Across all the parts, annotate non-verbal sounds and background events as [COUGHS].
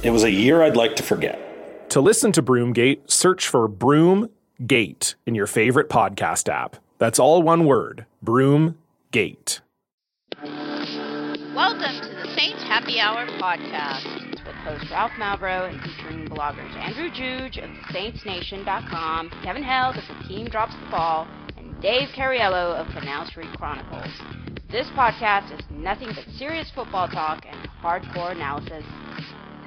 It was a year I'd like to forget. To listen to Broomgate, search for Broomgate in your favorite podcast app. That's all one word Broomgate. Welcome to the Saints Happy Hour podcast with host Ralph Malbrough and featuring bloggers Andrew Juge of SaintsNation.com, Kevin Held of The Team Drops the Ball, and Dave Cariello of Canal Street Chronicles. This podcast is nothing but serious football talk and hardcore analysis.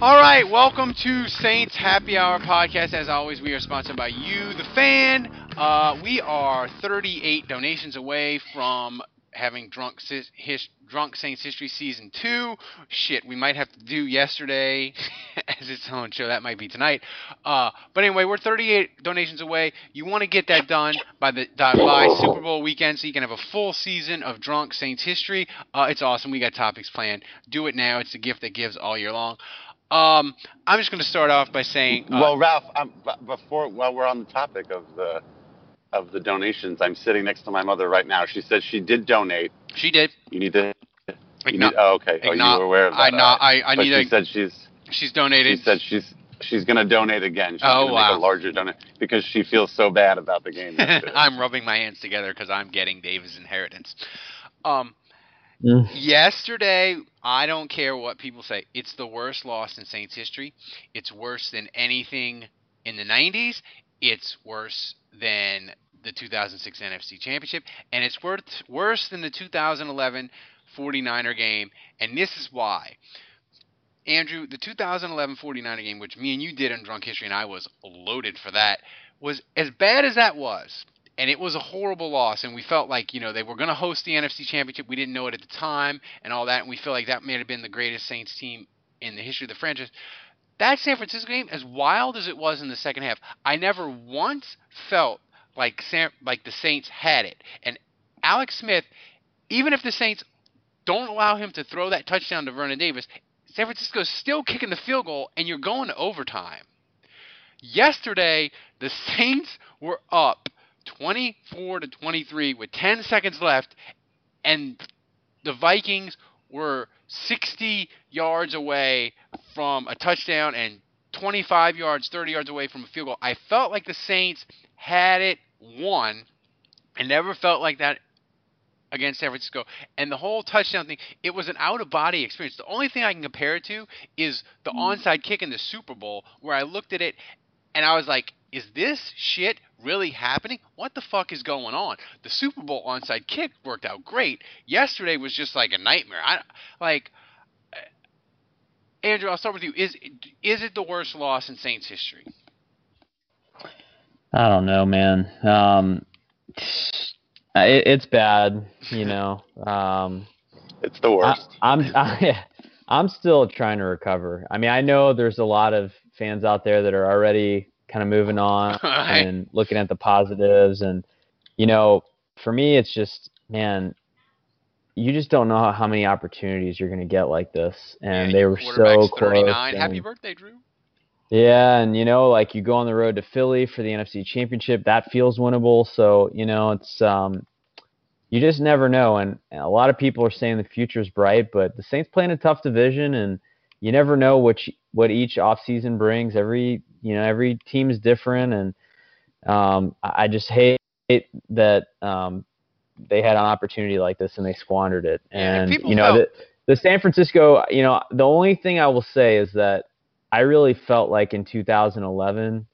All right, welcome to Saints Happy Hour podcast. As always, we are sponsored by you, the fan. Uh, we are 38 donations away from having drunk his, drunk Saints history season two. Shit, we might have to do yesterday [LAUGHS] as its own show. That might be tonight. Uh, but anyway, we're 38 donations away. You want to get that done by the by Super Bowl weekend, so you can have a full season of drunk Saints history. Uh, it's awesome. We got topics planned. Do it now. It's a gift that gives all year long. Um, I'm just going to start off by saying. Uh, well, Ralph, um, before while we're on the topic of the of the donations, I'm sitting next to my mother right now. She said she did donate. She did. You need to. You need, oh, okay. Oh, you were aware of that. I know. I, I but need. She said she's. She's donated. She said she's she's going to donate again. She's oh going to wow. make a larger donate because she feels so bad about the game. [LAUGHS] I'm rubbing my hands together because I'm getting Dave's inheritance. Um. Mm. Yesterday, I don't care what people say. It's the worst loss in Saints history. It's worse than anything in the 90s. It's worse than the 2006 NFC Championship, and it's worth, worse than the 2011 49er game. And this is why. Andrew, the 2011 49er game, which me and you did in Drunk History, and I was loaded for that, was as bad as that was and it was a horrible loss and we felt like you know they were going to host the NFC championship. We didn't know it at the time and all that and we feel like that may have been the greatest Saints team in the history of the franchise. That San Francisco game as wild as it was in the second half I never once felt like San, like the Saints had it. And Alex Smith even if the Saints don't allow him to throw that touchdown to Vernon Davis San Francisco's still kicking the field goal and you're going to overtime. Yesterday the Saints were up 24 to 23 with 10 seconds left, and the Vikings were 60 yards away from a touchdown and 25 yards, 30 yards away from a field goal. I felt like the Saints had it won. I never felt like that against San Francisco. And the whole touchdown thing, it was an out of body experience. The only thing I can compare it to is the mm. onside kick in the Super Bowl, where I looked at it and I was like, is this shit really happening? What the fuck is going on? The Super Bowl onside kick worked out great. Yesterday was just like a nightmare. I like Andrew, I'll start with you. Is is it the worst loss in Saints history? I don't know, man. Um, it, it's bad, you know. [LAUGHS] Um, it's the worst. I, I'm [LAUGHS] I, I'm still trying to recover. I mean, I know there's a lot of fans out there that are already kind of moving on [LAUGHS] right. and looking at the positives. And, you know, for me, it's just, man, you just don't know how many opportunities you're going to get like this. And yeah, they were so close. And, Happy birthday, Drew. Yeah, and you know, like you go on the road to Philly for the NFC Championship, that feels winnable. So you know, it's um, you just never know. And a lot of people are saying the future's bright, but the Saints play in a tough division, and you never know what what each offseason brings. Every you know every team is different, and um, I just hate that um, they had an opportunity like this and they squandered it. And you know felt- the, the San Francisco, you know, the only thing I will say is that I really felt like in 2011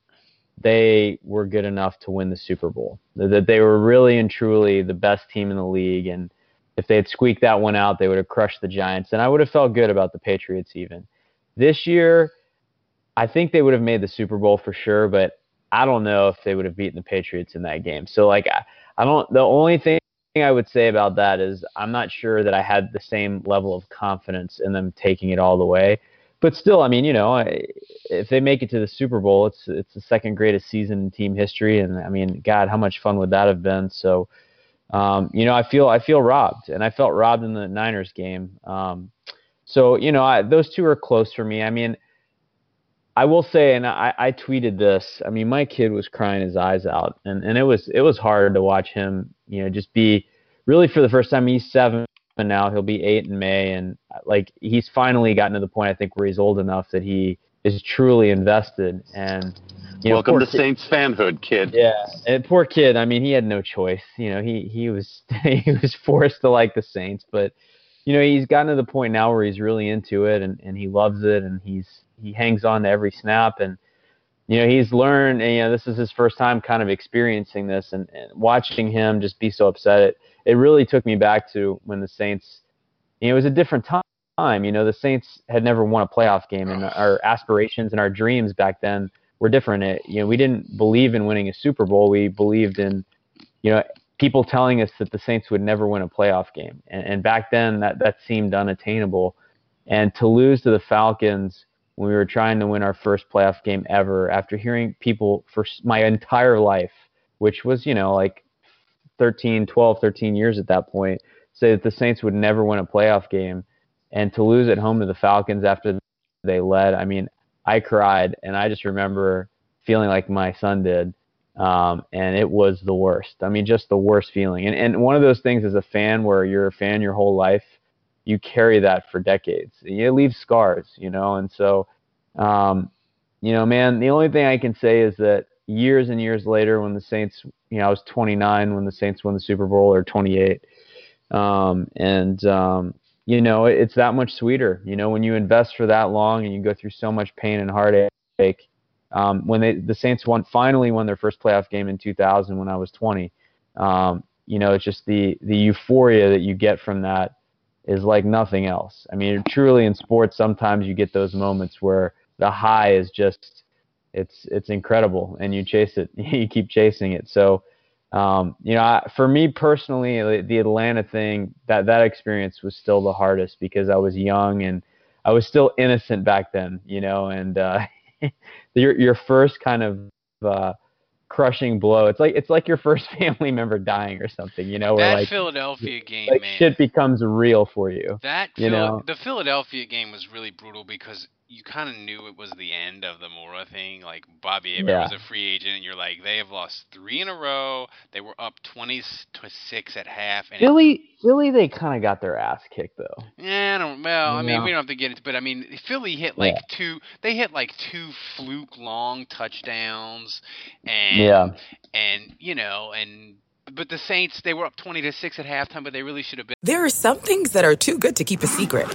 they were good enough to win the Super Bowl. That they were really and truly the best team in the league, and if they had squeaked that one out, they would have crushed the Giants, and I would have felt good about the Patriots even. This year, I think they would have made the Super Bowl for sure, but I don't know if they would have beaten the Patriots in that game. So like I, I don't. The only thing I would say about that is I'm not sure that I had the same level of confidence in them taking it all the way but still, I mean, you know, if they make it to the Super Bowl, it's it's the second greatest season in team history, and I mean, God, how much fun would that have been? So, um, you know, I feel I feel robbed, and I felt robbed in the Niners game. Um, so, you know, I, those two are close for me. I mean, I will say, and I, I tweeted this. I mean, my kid was crying his eyes out, and and it was it was hard to watch him, you know, just be really for the first time. He's seven now he'll be eight in May, and like he's finally gotten to the point I think where he's old enough that he is truly invested. And you know, welcome to kid, Saints fanhood, kid. Yeah, and poor kid. I mean, he had no choice. You know, he he was [LAUGHS] he was forced to like the Saints, but you know, he's gotten to the point now where he's really into it and and he loves it, and he's he hangs on to every snap and. You know, he's learned, and, you know, this is his first time kind of experiencing this and, and watching him just be so upset. It, it really took me back to when the Saints, you know, it was a different time. You know, the Saints had never won a playoff game, and our aspirations and our dreams back then were different. It, you know, we didn't believe in winning a Super Bowl. We believed in, you know, people telling us that the Saints would never win a playoff game, and, and back then that that seemed unattainable. And to lose to the Falcons when we were trying to win our first playoff game ever, after hearing people for my entire life, which was, you know, like 13, 12, 13 years at that point, say that the Saints would never win a playoff game, and to lose at home to the Falcons after they led. I mean, I cried, and I just remember feeling like my son did, um, and it was the worst. I mean, just the worst feeling. And and one of those things as a fan, where you're a fan your whole life, you carry that for decades. It leaves scars, you know. And so, um, you know, man, the only thing I can say is that years and years later when the Saints, you know, I was 29 when the Saints won the Super Bowl or 28. Um, and, um, you know, it's that much sweeter, you know, when you invest for that long and you go through so much pain and heartache. Um, when they, the Saints won, finally won their first playoff game in 2000 when I was 20. Um, you know, it's just the, the euphoria that you get from that is like nothing else. I mean, truly in sports, sometimes you get those moments where the high is just it's it's incredible, and you chase it, [LAUGHS] you keep chasing it. So, um, you know, I, for me personally, the Atlanta thing that that experience was still the hardest because I was young and I was still innocent back then, you know, and uh, [LAUGHS] your your first kind of uh, crushing blow. It's like it's like your first [LAUGHS] family member dying or something, you know. That like, Philadelphia game, like man. shit becomes real for you. That you know, the Philadelphia game was really brutal because you kind of knew it was the end of the Mora thing. Like Bobby Hebert yeah. was a free agent, and you're like, they have lost three in a row. They were up twenty to six at half. And Philly, it, Philly, they kind of got their ass kicked though. Yeah, I don't. Well, I mean, we don't have to get into, but I mean, Philly hit like yeah. two. They hit like two fluke long touchdowns, and yeah, and you know, and but the Saints they were up 20 to 6 at halftime but they really should have been There are some things that are too good to keep a secret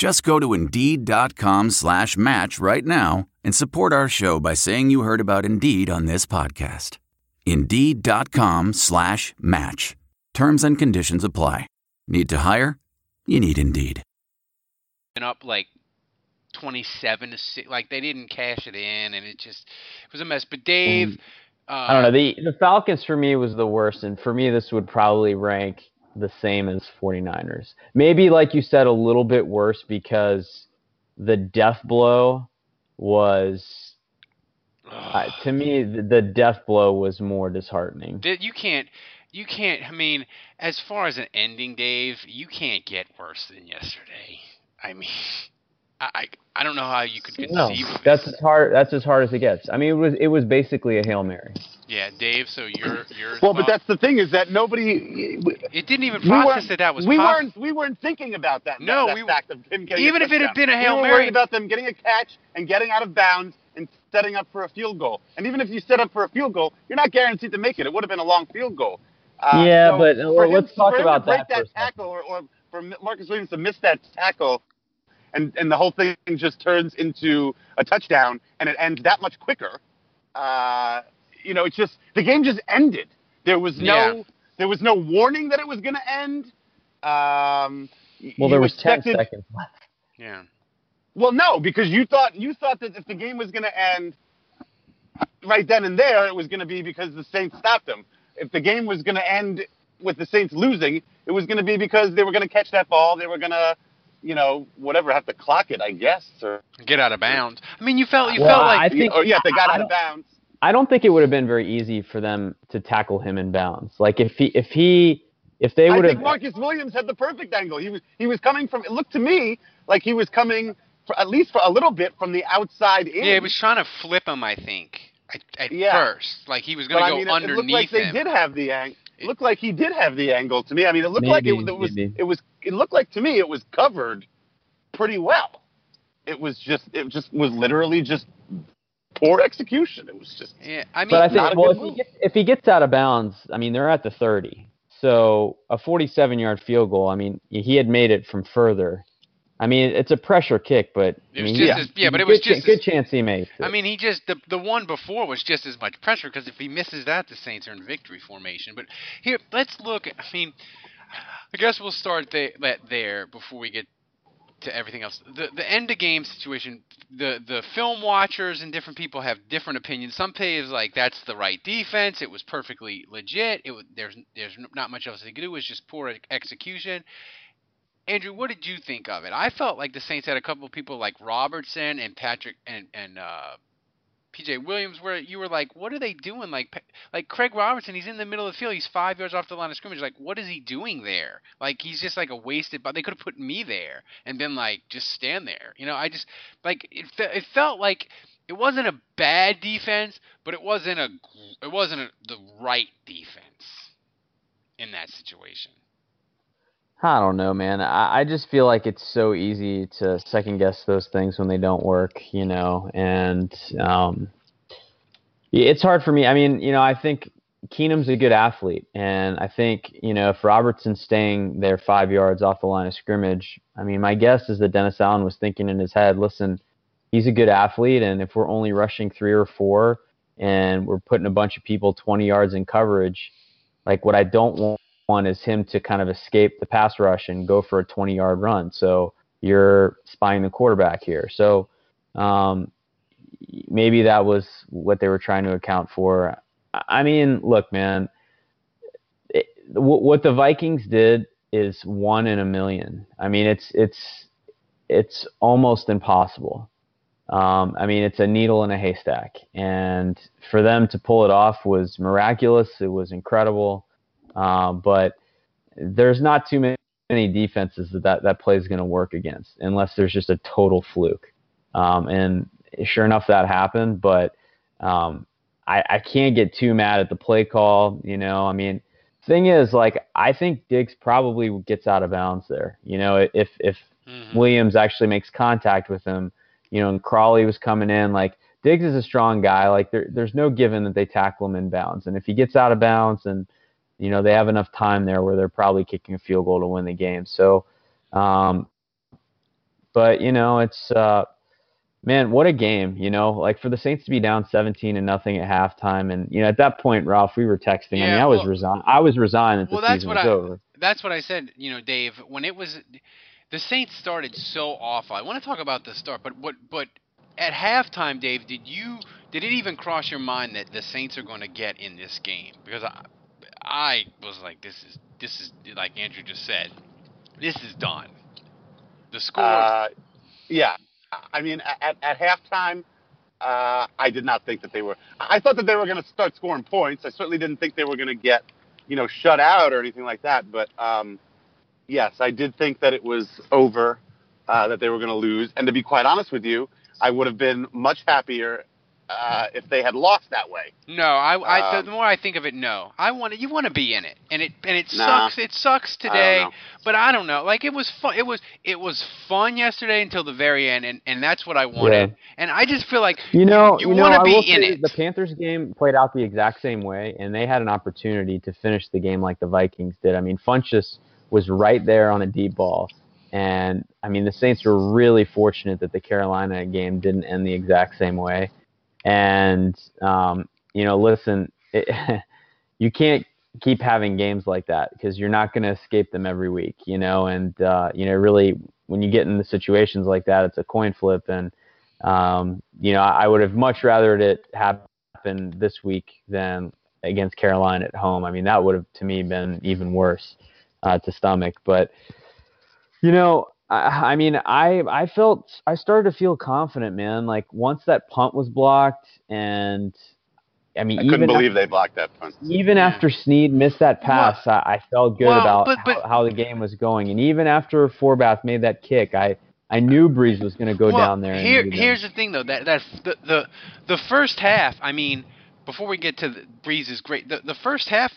Just go to Indeed.com slash match right now and support our show by saying you heard about Indeed on this podcast. Indeed.com slash match. Terms and conditions apply. Need to hire? You need Indeed. And up like 27 to 6 like they didn't cash it in and it just it was a mess but dave mm. uh, i don't know the the falcons for me was the worst and for me this would probably rank the same as 49ers. Maybe like you said a little bit worse because the death blow was uh, to me the, the death blow was more disheartening. You can't you can't i mean as far as an ending dave you can't get worse than yesterday. I mean I, I don't know how you could conceive. No, that's as hard. That's as hard as it gets. I mean, it was it was basically a hail mary. Yeah, Dave. So you're you're. well, but that's the thing is that nobody. It didn't even process we that that was. We possible. weren't we weren't thinking about that. No, that, we fact of him getting even if it had been a hail we were mary. worried about them getting a catch and getting out of bounds and setting up for a field goal. And even if you set up for a field goal, you're not guaranteed to make it. It would have been a long field goal. Uh, yeah, so but well, let's talk about that. that tackle, or, or for Marcus Williams to miss that tackle and and the whole thing just turns into a touchdown and it ends that much quicker. Uh, you know, it's just the game just ended. There was no yeah. there was no warning that it was going to end. Um, well, there was expected, ten seconds left. Yeah. Well, no, because you thought you thought that if the game was going to end right then and there, it was going to be because the Saints stopped them. If the game was going to end with the Saints losing, it was going to be because they were going to catch that ball. They were going to you know, whatever, have to clock it, I guess, or get out of bounds. I mean, you felt you well, felt like, I think, or, yeah, they got out of bounds. I don't think it would have been very easy for them to tackle him in bounds. Like if he, if he, if they would I have. think Marcus Williams had the perfect angle. He was, he was coming from. It looked to me like he was coming, for, at least for a little bit, from the outside in. Yeah, he was trying to flip him. I think at, at yeah. first, like he was going to go I mean, underneath it, looked like him. They did have the angle. It looked like he did have the angle to me. I mean, it looked maybe, like it, it was. Maybe. It was. It looked like to me it was covered pretty well. It was just it just was literally just poor execution. It was just yeah. I mean, but I think well, if move. he, gets, if he gets out of bounds, I mean they're at the 30, so a 47-yard field goal. I mean he had made it from further. I mean it's a pressure kick, but it I mean, just yeah, as, yeah, but it was good, just good as, chance he made. I mean, he just the the one before was just as much pressure because if he misses that, the Saints are in victory formation. But here, let's look. I mean, I guess we'll start there, there before we get to everything else. The the end of game situation, the the film watchers and different people have different opinions. Some say it's like that's the right defense. It was perfectly legit. It was, there's there's not much else they could do. It was just poor execution. Andrew, what did you think of it? I felt like the Saints had a couple of people like Robertson and Patrick and and uh, PJ Williams, where you were like, what are they doing? Like, like Craig Robertson, he's in the middle of the field. He's five yards off the line of scrimmage. Like, what is he doing there? Like, he's just like a wasted. But they could have put me there and been like, just stand there. You know, I just like it. It felt like it wasn't a bad defense, but it wasn't a it wasn't a, the right defense in that situation. I don't know, man. I, I just feel like it's so easy to second guess those things when they don't work, you know, and um, it's hard for me. I mean, you know, I think Keenum's a good athlete, and I think you know if Robertson's staying there five yards off the line of scrimmage, I mean, my guess is that Dennis Allen was thinking in his head, listen, he's a good athlete, and if we're only rushing three or four, and we're putting a bunch of people 20 yards in coverage, like what I don't want one is him to kind of escape the pass rush and go for a 20 yard run. So you're spying the quarterback here. So um, maybe that was what they were trying to account for. I mean, look, man, it, w- what the Vikings did is one in a million. I mean, it's it's it's almost impossible. Um, I mean, it's a needle in a haystack, and for them to pull it off was miraculous. It was incredible. Um, but there's not too many, defenses that that, that play is going to work against unless there's just a total fluke. Um, and sure enough, that happened. But um, I, I can't get too mad at the play call. You know, I mean, thing is, like, I think Diggs probably gets out of bounds there. You know, if if mm-hmm. Williams actually makes contact with him, you know, and Crawley was coming in, like Diggs is a strong guy. Like there, there's no given that they tackle him in bounds, and if he gets out of bounds, and you know they have enough time there where they're probably kicking a field goal to win the game. So, um, but you know it's uh, man, what a game! You know, like for the Saints to be down 17 and nothing at halftime, and you know at that point, Ralph, we were texting. Yeah, I mean, I was resigned. I was resigned that Well, the that's season what was I over. that's what I said. You know, Dave, when it was the Saints started so awful. I want to talk about the start, but what but at halftime, Dave, did you did it even cross your mind that the Saints are going to get in this game? Because I I was like, this is this is like Andrew just said, this is done. The score. Uh, yeah, I mean, at, at halftime, uh, I did not think that they were. I thought that they were going to start scoring points. I certainly didn't think they were going to get, you know, shut out or anything like that. But um, yes, I did think that it was over, uh, that they were going to lose. And to be quite honest with you, I would have been much happier uh, if they had lost that way. No, I, I Um, the more I think of it, no. I want you want to be in it, and it and it Nah. sucks. It sucks I don't today, know. but I don't know. Like it was fun. It was it was fun yesterday until the very end, and and that's what I wanted. Yeah. And I just feel like You know, you, you know, want to be will in say it. The Panthers game played out the exact same way, and they had an opportunity to finish the game like the Vikings did. I mean, Funchess was right there on a deep ball, and I mean, the Saints were really fortunate that the Carolina game didn't end the exact same way. And um, you know, listen, it, [LAUGHS] you can't keep having games like that because you're not going to escape them every week, you know. And uh, you know, really, when you get into situations like that, it's a coin flip, and um, you know, I would have much rather it happen this week than against Carolina at home. I mean, that would have to me been even worse uh, to stomach. But you know, I, I mean, I I felt I started to feel confident, man. Like once that punt was blocked, and I mean, I even couldn't believe after, they blocked that punt. even after Snead missed that pass, I, I felt good Well, about but- but- how, how the game was going. And even after Forbath made that kick, I I knew Brees was going to go well, down there. Here, here's the thing, though. That that the the the first half. I mean, before we get to the, Brees's great. The the first half,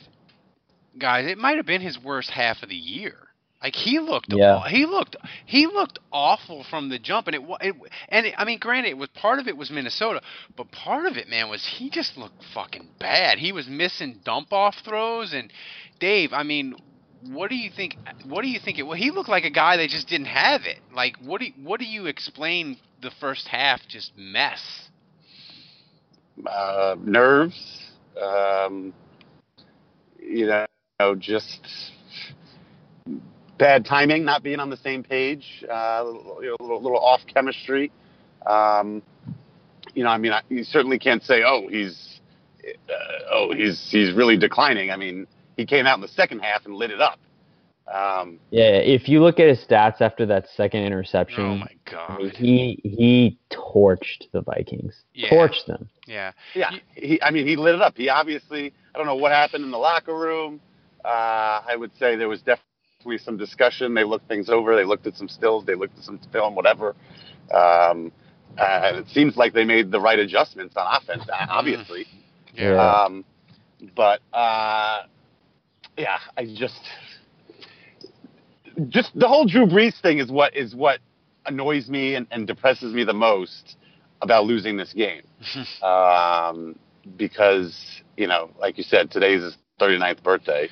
guys, it might have been his worst half of the year. Like he looked, Yeah. aw- he looked, he looked awful from the jump, and it, wa- it and it, I mean, granted, it was part of it was Minnesota, but part of it, man, was he just looked fucking bad. He was missing dump off throws, and Dave, I mean, what do you think? What do you think? It, well, he looked like a guy that just didn't have it. Like, what do you, what do you explain the first half just mess? uh, nerves, um, you know, just bad timing, not being on the same page, uh, you know, a little, little off chemistry. Um, you know, I mean, I, you certainly can't say, oh, he's, uh, oh, he's he's really declining. I mean, he came out in the second half and lit it up. Um, Yeah, if you look at his stats after that second interception, Oh my god. he he torched the Vikings. Yeah. Torched them. Yeah. Yeah, he, I mean, he lit it up. He obviously, I don't know what happened in the locker room. Uh, I would say there was definitely some discussion. They looked things over. They looked at some stills. They looked at some film, whatever. Um, and it seems like they made the right adjustments on offense, uh, obviously. Yeah. Um, but uh, yeah, I just, just the whole Drew Brees thing is what is what annoys me and, and depresses me the most about losing this game. [LAUGHS] um, because you know, like you said, today's his 39th birthday,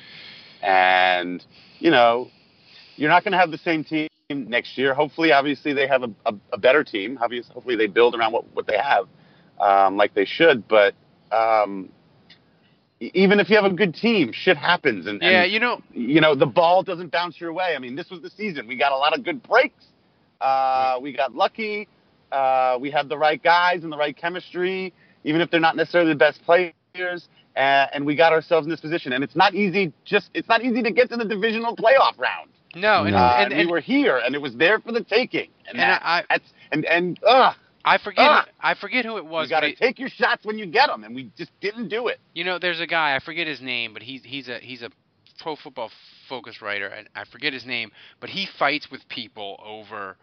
and you know, you're not going to have the same team next year. Hopefully, obviously, they have a, a, a better team. Obviously, hopefully, they build around what what they have, um, like they should. But um, even if you have a good team, shit happens, and, Yeah, and you know, you know the ball doesn't bounce your way. I mean, this was the season. We got a lot of good breaks. Uh, we got lucky. Uh, we had the right guys and the right chemistry, even if they're not necessarily the best players. Uh, and we got ourselves in this position. And it's not easy. Just it's not easy to get to the divisional playoff round. no, and, Uh, and, and, and, we were here, and it was there for the taking. And, And that, I- that's and and ugh, I forget, Ah! I forget who it was. you got to take your shots when you get them, and we just didn't do it. You know, there's a guy I forget his name, but he's he's a he's a pro football focus writer, and I forget his name, but he fights with people over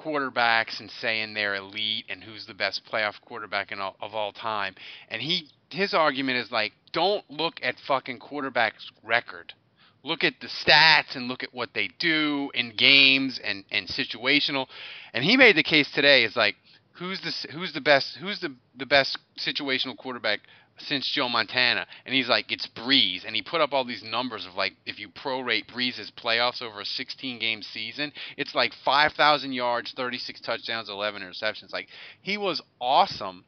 quarterbacks and saying they're elite and who's the best playoff quarterback all, of all time. And he his argument is like, don't look at fucking quarterbacks' record. Look at the stats and look at what they do in games and and situational. And he made the case today is like who's the who's the best who's the the best situational quarterback since Joe Montana, and he's like, it's Brees, and he put up all these numbers of like, if you prorate Brees' playoffs over a 16 game season, it's like 5,000 yards, 36 touchdowns, 11 interceptions. Like he was awesome.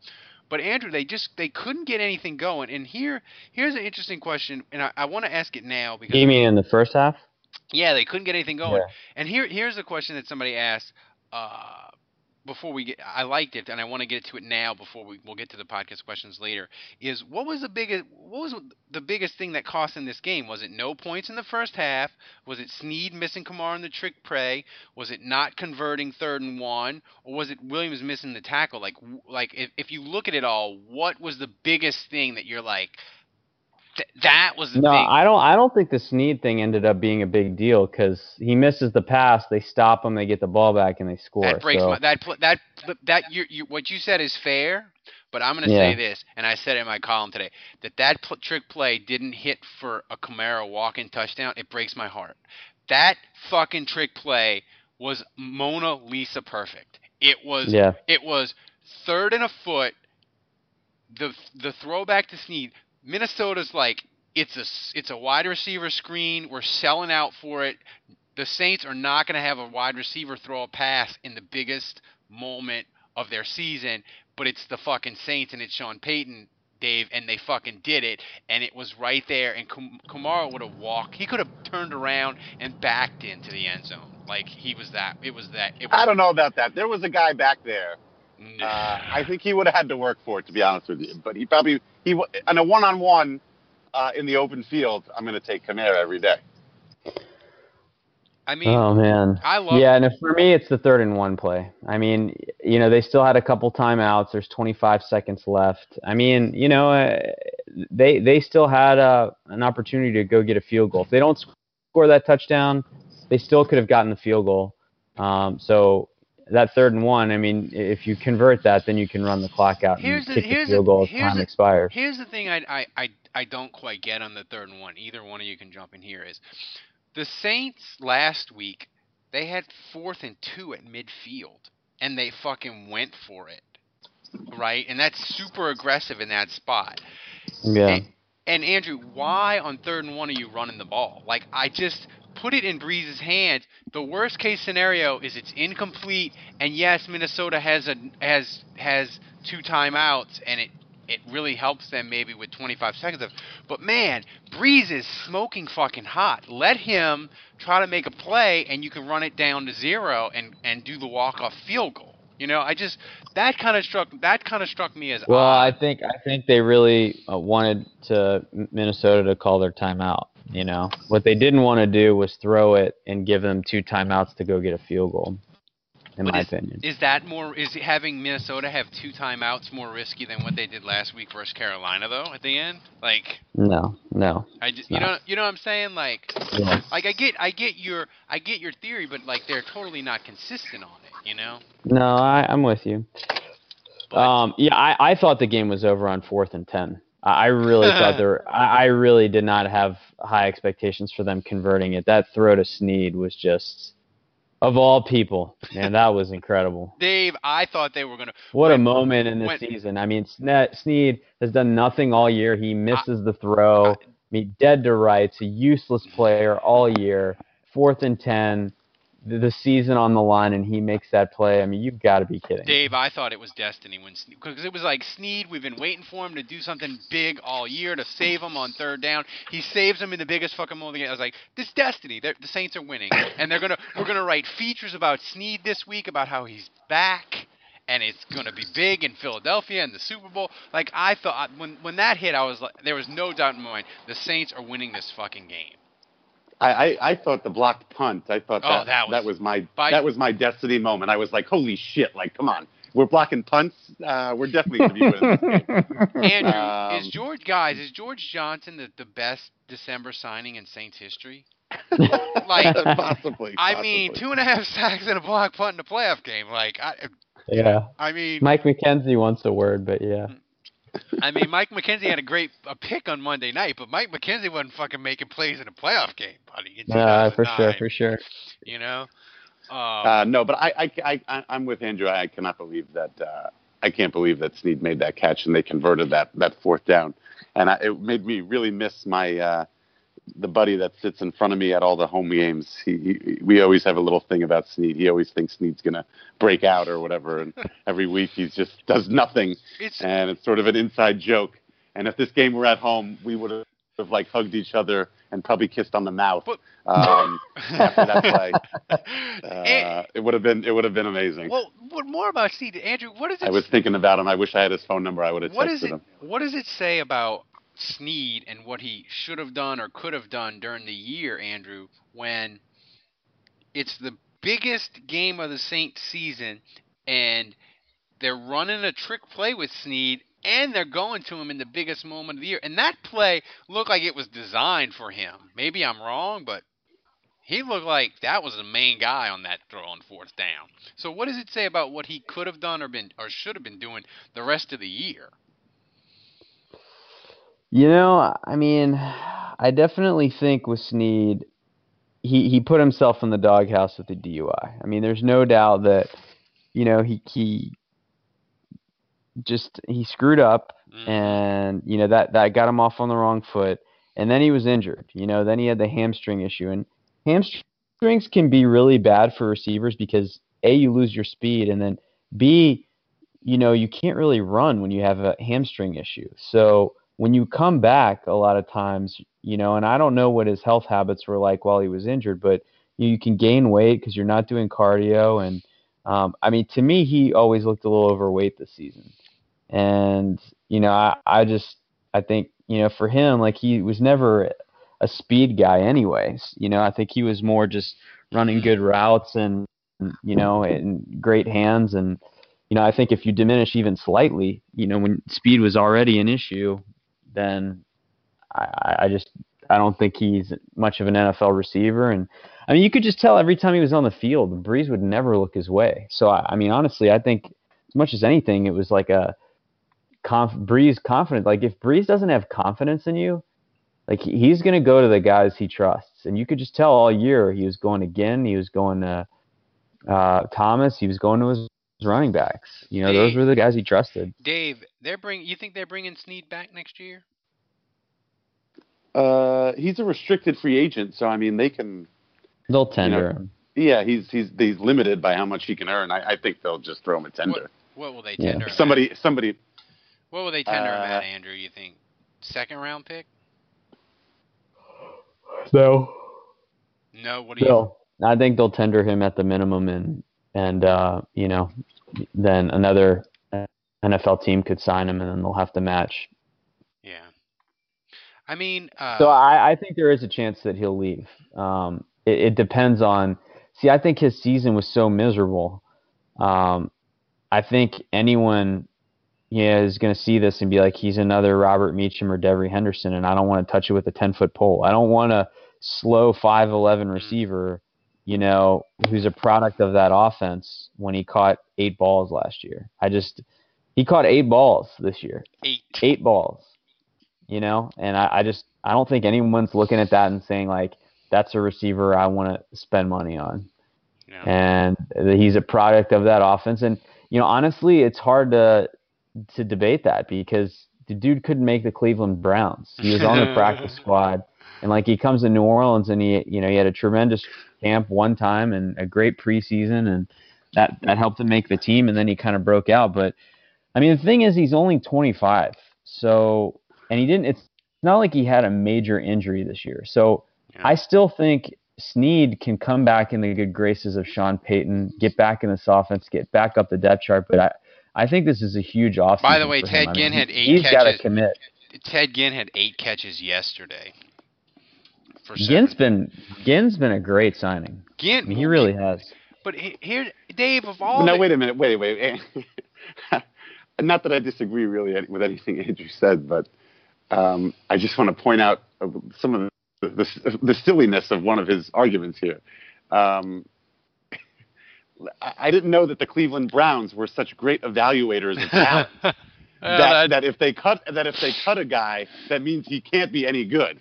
But Andrew, they just they couldn't get anything going. And here here's an interesting question, and I, I want to ask it now because you mean in the first half? Yeah, they couldn't get anything going. Yeah. And here here's a question that somebody asked. Uh, before we get, I liked it, and I want to get to it now before we we'll get to the podcast questions later. Is what was the biggest what was the biggest thing that cost in this game? Was it no points in the first half? Was it Snead missing Kamara in the trick play? Was it not converting third and one, or was it Williams missing the tackle? Like like if if you look at it all, what was the biggest thing that you're like? Th- that was the no, thing. I don't. I don't think the Snead thing ended up being a big deal because he misses the pass, they stop him, they get the ball back, and they score. That breaks so. my that that that you, you what you said is fair, but I'm going to Yeah. say this, and I said it in my column today that that pl- trick play didn't hit for a Kamara walk-in touchdown. It breaks my heart. That fucking trick play was Mona Lisa perfect. It was Yeah. it was third and a foot. The the throwback to Snead. Minnesota's like it's a it's a wide receiver screen. We're selling out for it. The Saints are not going to have a wide receiver throw a pass in the biggest moment of their season, but it's the fucking Saints and it's Sean Payton, Dave, and they fucking did it, and it was right there. And Kam- Kamara would have walked. He could have turned around and backed into the end zone. Like he was that. It was that. It was, I don't know about that. There was a guy back there. Uh, I think he would have had to work for it, to be honest with you. But he probably he wa- on a one-on-one uh, in the open field. I'm going to take Kamara every day. I mean, oh man, I love- Yeah, and if- for me, it's the third and one play. I mean, you know, they still had a couple timeouts. There's 25 seconds left. I mean, you know, uh, they they still had uh, an opportunity to go get a field goal. If they don't score that touchdown, they still could have gotten the field goal. Um, so that third and one, I mean, if you convert that, then you can run the clock out Here's and the kick here's the field goal as time the, expires. Here's the thing I, I I I don't quite get on the third and one. Either one of you can jump in here. Is the Saints last week they had fourth and two at midfield and they fucking went for it, right? And that's super aggressive in that spot. Yeah. And Andrew, why on third and one are you running the ball? Like I just put it in Brees's hands. The worst case scenario is it's incomplete, and yes, Minnesota has a has has two timeouts, and it it really helps them maybe with 25 seconds of. But man, Breeze is smoking fucking hot. Let him try to make a play, and you can run it down to zero and and do the walk off field goal. You know, I just that kind of struck that kind of struck me as Well, odd. I think I think they really uh, wanted to Minnesota to call their timeout. You know, what they didn't want to do was throw it and give them two timeouts to go get a field goal. In But my is, opinion, Is that more? Is having Minnesota have two timeouts more risky than what they did last week versus Carolina, though? At the end, like no, no. I just, you know, you know what I'm saying? Like, Yeah. like I get, I get your, I get your theory, but like they're totally not consistent on it. You know? No, I, I'm with you. Um, yeah, I, I thought the game was over on fourth and ten. I, I really thought [LAUGHS] there. I, I really did not have high expectations for them converting it. That throw to Snead was just, of all people, man, that was incredible. [LAUGHS] Dave, I thought they were gonna. What a moment in this season. I mean, Sne- Snead has done nothing all year. He misses the throw. I mean, dead to rights, a useless player all year. Fourth and 10, the, season on the line, and he makes that play. I mean, you've got to be kidding. Dave, I thought it was destiny when because it was like Snead. We've been waiting for him to do something big all year to save him on third down. He saves him in the biggest fucking moment game. I was like, this destiny. The Saints are winning, and they're gonna we're gonna write features about Snead this week about how he's back. And it's going to be big in Philadelphia and the Super Bowl. Like I thought, when when that hit, I was like, there was no doubt in my mind, the Saints are winning this fucking game. I, I, I thought the blocked punt. I thought Oh, that that was- my by- that was my destiny moment. I was like, holy shit! Like, come on, we're blocking punts. Uh, we're definitely going to be winning this game. [LAUGHS] Andrew, Um, is George guys? Is George Johnson the, the best December signing in Saints history? [LAUGHS] like possibly. I mean, two and a half sacks and a block punt in a playoff game. Like I, Yeah. I mean, Mike McKenzie wants a word, but yeah. I mean, Mike McKenzie had a great a pick on Monday night, but Mike McKenzie wasn't fucking making plays in a playoff game, buddy. in Yeah, for sure, for sure. You know, Um, uh, no, but I, I, I, I'm with Andrew. I cannot believe that. Uh, I can't believe that Snead made that catch and they converted that that fourth down, and I, it made me really miss my uh, the buddy that sits in front of me at all the home games. He, he we always have a little thing about Snead. He always thinks Snead's gonna break out or whatever, and [LAUGHS] every week he just does nothing, It's- and it's sort of an inside joke. And if this game were at home, we would have like hugged each other and probably kissed on the mouth um, after that play. [LAUGHS] Uh, it would have been it would have been amazing. well, what more about Snead? Andrew, what is it? I was thinking about him. I wish I had his phone number. I would have what texted is it? him. What does it say about Snead and what he should have done or could have done during the year, Andrew, when it's the biggest game of the Saints season and they're running a trick play with Snead and they're going to him in the biggest moment of the year. And that play looked like it was designed for him. Maybe I'm wrong, but he looked like that was the main guy on that throw on fourth down. So what does it say about what he could have done or been or should have been doing the rest of the year? You know, I mean, I definitely think with Snead, he he put himself in the doghouse with the DUI. I mean, there's no doubt that, you know, he he just he screwed up, mm. and you know that that got him off on the wrong foot, and then he was injured. You know, then he had the hamstring issue, and hamstrings can be really bad for receivers because a you lose your speed, and then b you know you can't really run when you have a hamstring issue. So when you come back, a lot of times, you know, and I don't know what his health habits were like while he was injured, but you, you can gain weight because you're not doing cardio. And um, I mean, to me, he always looked a little overweight this season. And you know, I, I just I think you know for him, like he was never a speed guy, anyways. You know, I think he was more just running good routes and you know, and great hands and you know, I think if you diminish even slightly, you know, when speed was already an issue, then I, I just I don't think he's much of an NFL receiver. And I mean, you could just tell every time he was on the field, Brees would never look his way. So I, I mean, honestly, I think as much as anything, it was like a conf- Brees confident. Like if Brees doesn't have confidence in you, like he's going to go to the guys he trusts. And you could just tell all year he was going Ginn, he was going to uh, Thomas, he was going to his running backs. You know, those were the guys he trusted. Dave, they're bring. You think they're bringing Snead back next year? Uh, he's a restricted free agent, so I mean they can. They'll you tender know, him. Yeah, he's he's he's limited by how much he can earn. I, I think they'll just throw him a tender. What will they tender? him Somebody somebody. What will they tender him Uh, at, Andrew? You think second round pick? No. No. What do you? No, I think they'll tender him at the minimum, and and uh, you know, then another NFL team could sign him, and then they'll have to match. Yeah. I mean, uh, So I, I think there is a chance that he'll leave. Um, it, it depends on. See, I think his season was so miserable. Um, I think anyone, yeah, is going to see this and be like, he's another Robert Meacham or Devery Henderson, and I don't want to touch it with a ten foot pole. I don't want a slow five eleven receiver, you know, who's a product of that offense when he caught eight balls last year. I just he caught eight balls this year. Eight. Eight balls you know? And I, I just i don't think anyone's looking at that and saying like that's a receiver i want to spend money on. And he's a product of that offense. And you know honestly it's hard to to debate that because the dude couldn't make the cleveland browns. He was on the [LAUGHS] practice squad. And like he comes to new orleans and he you know he had a tremendous camp one time and a great preseason. And that that helped him make the team and then he kind of broke out but i mean the thing is he's only 25 so and he didn't. It's not like he had a major injury this year. So I still think Snead can come back in the good graces of Sean Payton, get back in this offense, get back up the depth chart. But I, I think this is a huge offense. By the way, Ted him. I Ginn mean, had eight He's got to catches. commit. Ted Ginn had eight catches yesterday. For Ginn's been Ginn's been a great signing. Ginn, I mean, he really has. But he- here, Dave, of all no, the- wait a minute. Wait, wait. [LAUGHS] Not that I disagree really with anything Andrew said, but um, I just want to point out uh, some of the, the, the silliness of one of his arguments here. Um, I I didn't know that the Cleveland Browns were such great evaluators of talent. [LAUGHS] that, that if they cut that if they cut a guy, that means he can't be any good.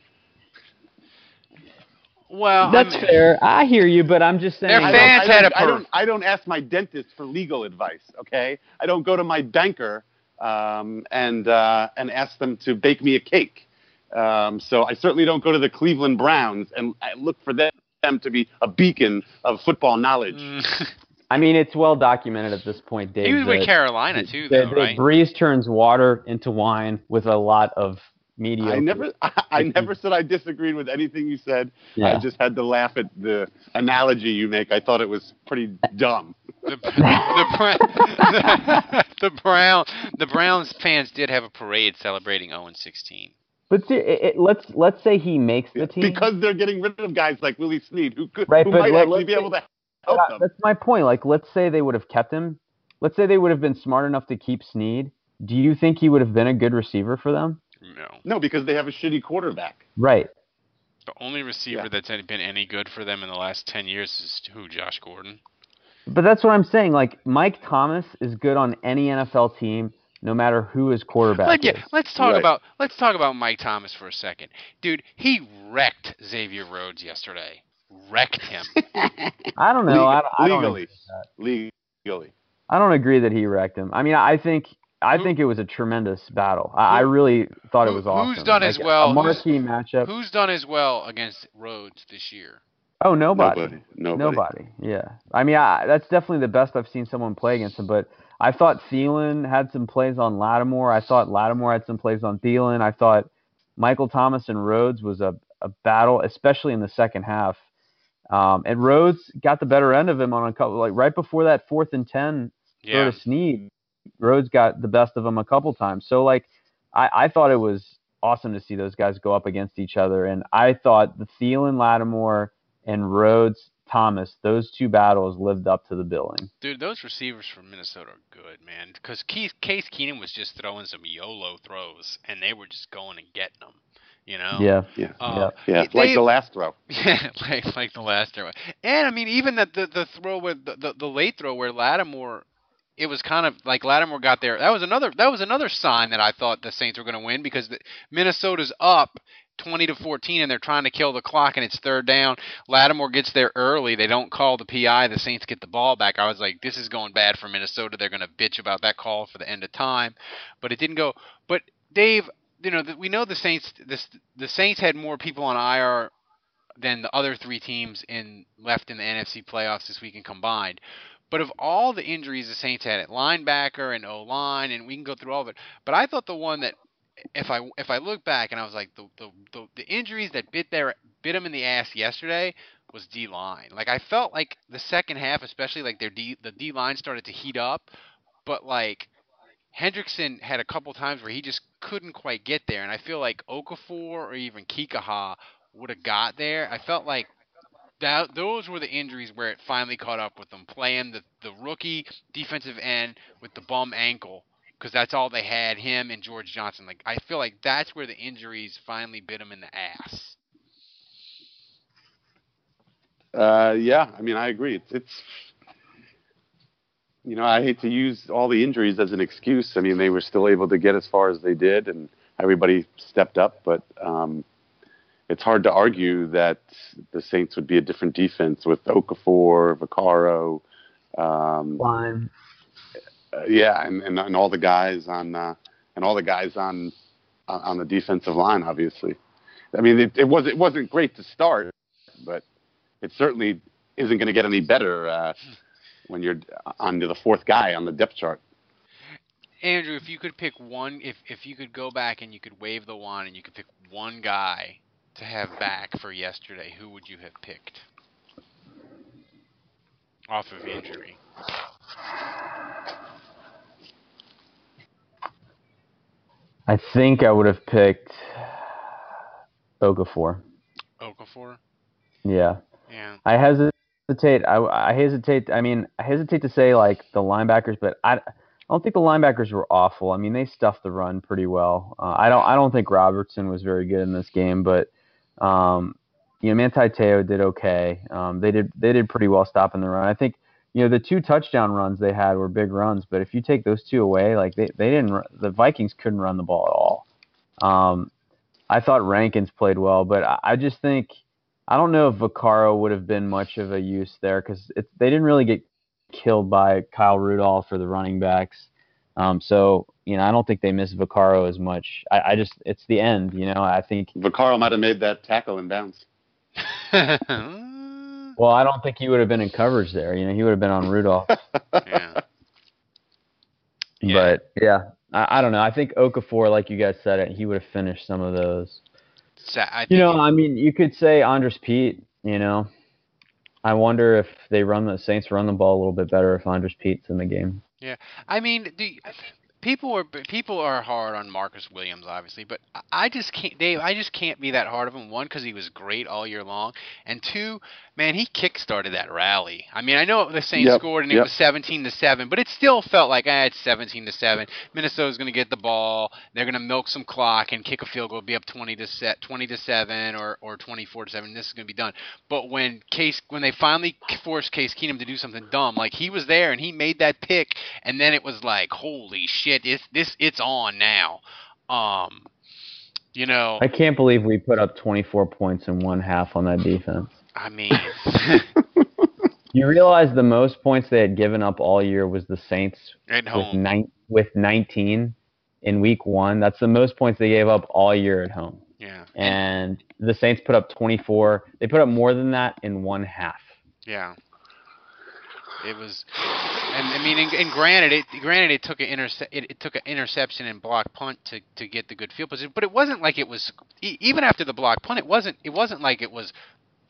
Well, That's I mean, fair. I hear you, but I'm just saying. Their I fans don't, I had don't, a I don't. I don't ask my dentist for legal advice. Okay, I don't go to my banker um, and uh, and ask them to bake me a cake. Um, so I certainly don't go to the Cleveland Browns and I look for them them to be a beacon of football knowledge. [LAUGHS] I mean, it's well documented at this point, Dave. he was with Carolina too, that- though, that right? Brees turns water into wine with a lot of mediocre. I never, [LAUGHS] I, I never said I disagreed with anything you said. Yeah. I just had to laugh at the analogy you make. I thought it was pretty dumb. [LAUGHS] the, the, Bra- [LAUGHS] the Brown the Browns fans did have a parade celebrating 0 and 16. But see, it, it, let's let's say he makes the team. because they're getting rid of guys like Willie Snead, who could, Right, who but might let- actually be say- able to help That- them. that's my point. Like, let's say they would have kept him. Let's say they would have been smart enough to keep Snead. Do you think he would have been a good receiver for them? No. No, because they have a shitty quarterback. Right. The only receiver that's any- been any good for them in the last 10 years is who? Josh Gordon. But that's what I'm saying. Like Mike Thomas is good on any NFL team, no matter who his quarterback Let, is. yeah, let's talk Right. about let's talk about Mike Thomas for a second, dude. He wrecked Xavier Rhodes yesterday. Wrecked him. [LAUGHS] I don't know. I, I don't legally, that. legally. I don't agree that he wrecked him. I mean, I think I think it was a tremendous battle. I, I really thought it was awesome. Who's done Like, as well? A Who's- marquee matchup. Who's done as well against Rhodes this year? Oh, nobody. Nobody. Nobody. Nobody. Yeah. I mean, I, that's definitely the best I've seen someone play against him. But I thought Thielen had some plays on Lattimore. I thought Lattimore had some plays on Thielen. I thought Michael Thomas and Rhodes was a, a battle, especially in the second half. Um, and Rhodes got the better end of him on a couple, like right before that fourth and ten Yeah. throw to Snead. Rhodes got the best of him a couple times. So like, I, I thought it was awesome to see those guys go up against each other. And I thought the Thielen, Lattimore, and Rhodes Thomas, those two battles lived up to the billing. Dude, those receivers from Minnesota are good, man. Because Case, Case Keenum was just throwing some YOLO throws, and they were just going and getting them. You know? Yeah. Yeah. Uh, Yeah, they- like the last throw. [LAUGHS] Yeah, like like the last throw. And I mean, even the the, the throw with the, the the late throw where Lattimore, it was kind of like Lattimore got there. That was another that was another sign that I thought the Saints were going to win because the, Minnesota's up. 20 to 14 and they're trying to kill the clock and it's third down. Lattimore gets there early. They don't call the PI. The Saints get the ball back. I was like, this is going bad for Minnesota. They're going to bitch about that call for the end of time, but it didn't go. But Dave, you know, we know the Saints. This the Saints had more people on IR than the other three teams in left in the NFC playoffs this weekend combined. But of all the injuries the Saints had at linebacker and O line, and we can go through all of it. But I thought the one that, if I if I look back and I was like the the the, the injuries that bit their bit them in the ass yesterday was D line. Like I felt like the second half, especially like their D the D line started to heat up, but like Hendrickson had a couple times where he just couldn't quite get there, and I feel like Okafor or even Kikaha would have got there. I felt like that those were the injuries where it finally caught up with them, playing the the rookie defensive end with the bum ankle because that's all they had him and George Johnson. Like I feel like that's where the injuries finally bit him in the ass. Uh, yeah, I mean, I agree. It's, it's, you know, I hate to use all the injuries as an excuse. I mean, they were still able to get as far as they did, and everybody stepped up. But um, it's hard to argue that the Saints would be a different defense with Okafor, Vaccaro, um, Line. uh, yeah, and, and and all the guys on uh, and all the guys on on on the defensive line. Obviously, I mean, it, it was it wasn't great to start, but it certainly isn't going to get any better uh, when you're on to the fourth guy on the depth chart. Andrew, if you could pick one, if if you could go back and you could wave the wand and you could pick one guy to have back for yesterday, who would you have picked? Off of injury. I think I would have picked Okafor. Okafor. Yeah. Yeah. I hesitate. I, I hesitate. I mean, I hesitate to say like the linebackers, but I, I don't think the linebackers were awful. I mean, they stuffed the run pretty well. Uh, I don't. I don't think Robertson was very good in this game, but um, you know, Manti Te'o did okay. Um, they did. They did pretty well stopping the run. I think you know the two touchdown runs they had were big runs, but if you take those two away, like they they didn't. The Vikings couldn't run the ball at all. Um, I thought Rankins played well, but I, I just think I don't know if Vaccaro would have been much of a use there because they didn't really get killed by Kyle Rudolph or the running backs. Um, so you know, I don't think they miss Vaccaro as much. I, I just it's the end. You know, I think Vaccaro might have made that tackle in bounds. [LAUGHS] well, I don't think he would have been in coverage there. You know, he would have been on Rudolph. [LAUGHS] yeah. But yeah, I, I, don't know. I think Okafor, like you guys said, it he would have finished some of those. So, you know, I mean, you could say Andrus Peat. You know, I wonder if they run the Saints run the ball a little bit better if Andrus Peat's in the game. Yeah, I mean, do people are people are hard on Marcus Williams, obviously, but I just can't, Dave. I just can't be that hard of him. One, because he was great all year long, and two, man, he kick-started that rally. I mean, I know the Saints yep, scored and yep. it was 17 to seven, but it still felt like I had 17 to seven. Minnesota's going to get the ball. They're going to milk some clock and kick a field goal, be up 20 to set 20 to seven or or 24 to seven. This is going to be done. But when Case when they finally forced Case Keenum to do something dumb, like he was there and he made that pick, and then it was like, holy shit, it's this it's on now. Um, you know, I can't believe we put up 24 points in one half on that defense. I mean, [LAUGHS] you realize the most points they had given up all year was the Saints at with home. nine with 19 in week one. That's the most points they gave up all year at home. Yeah. And the Saints put up 24. They put up more than that in one half. Yeah. It was, and I mean, and, and granted, it granted it took an interce- it, it took an interception and block punt to, to get the good field position, but it wasn't like it was e- even after the block punt. It wasn't it wasn't like it was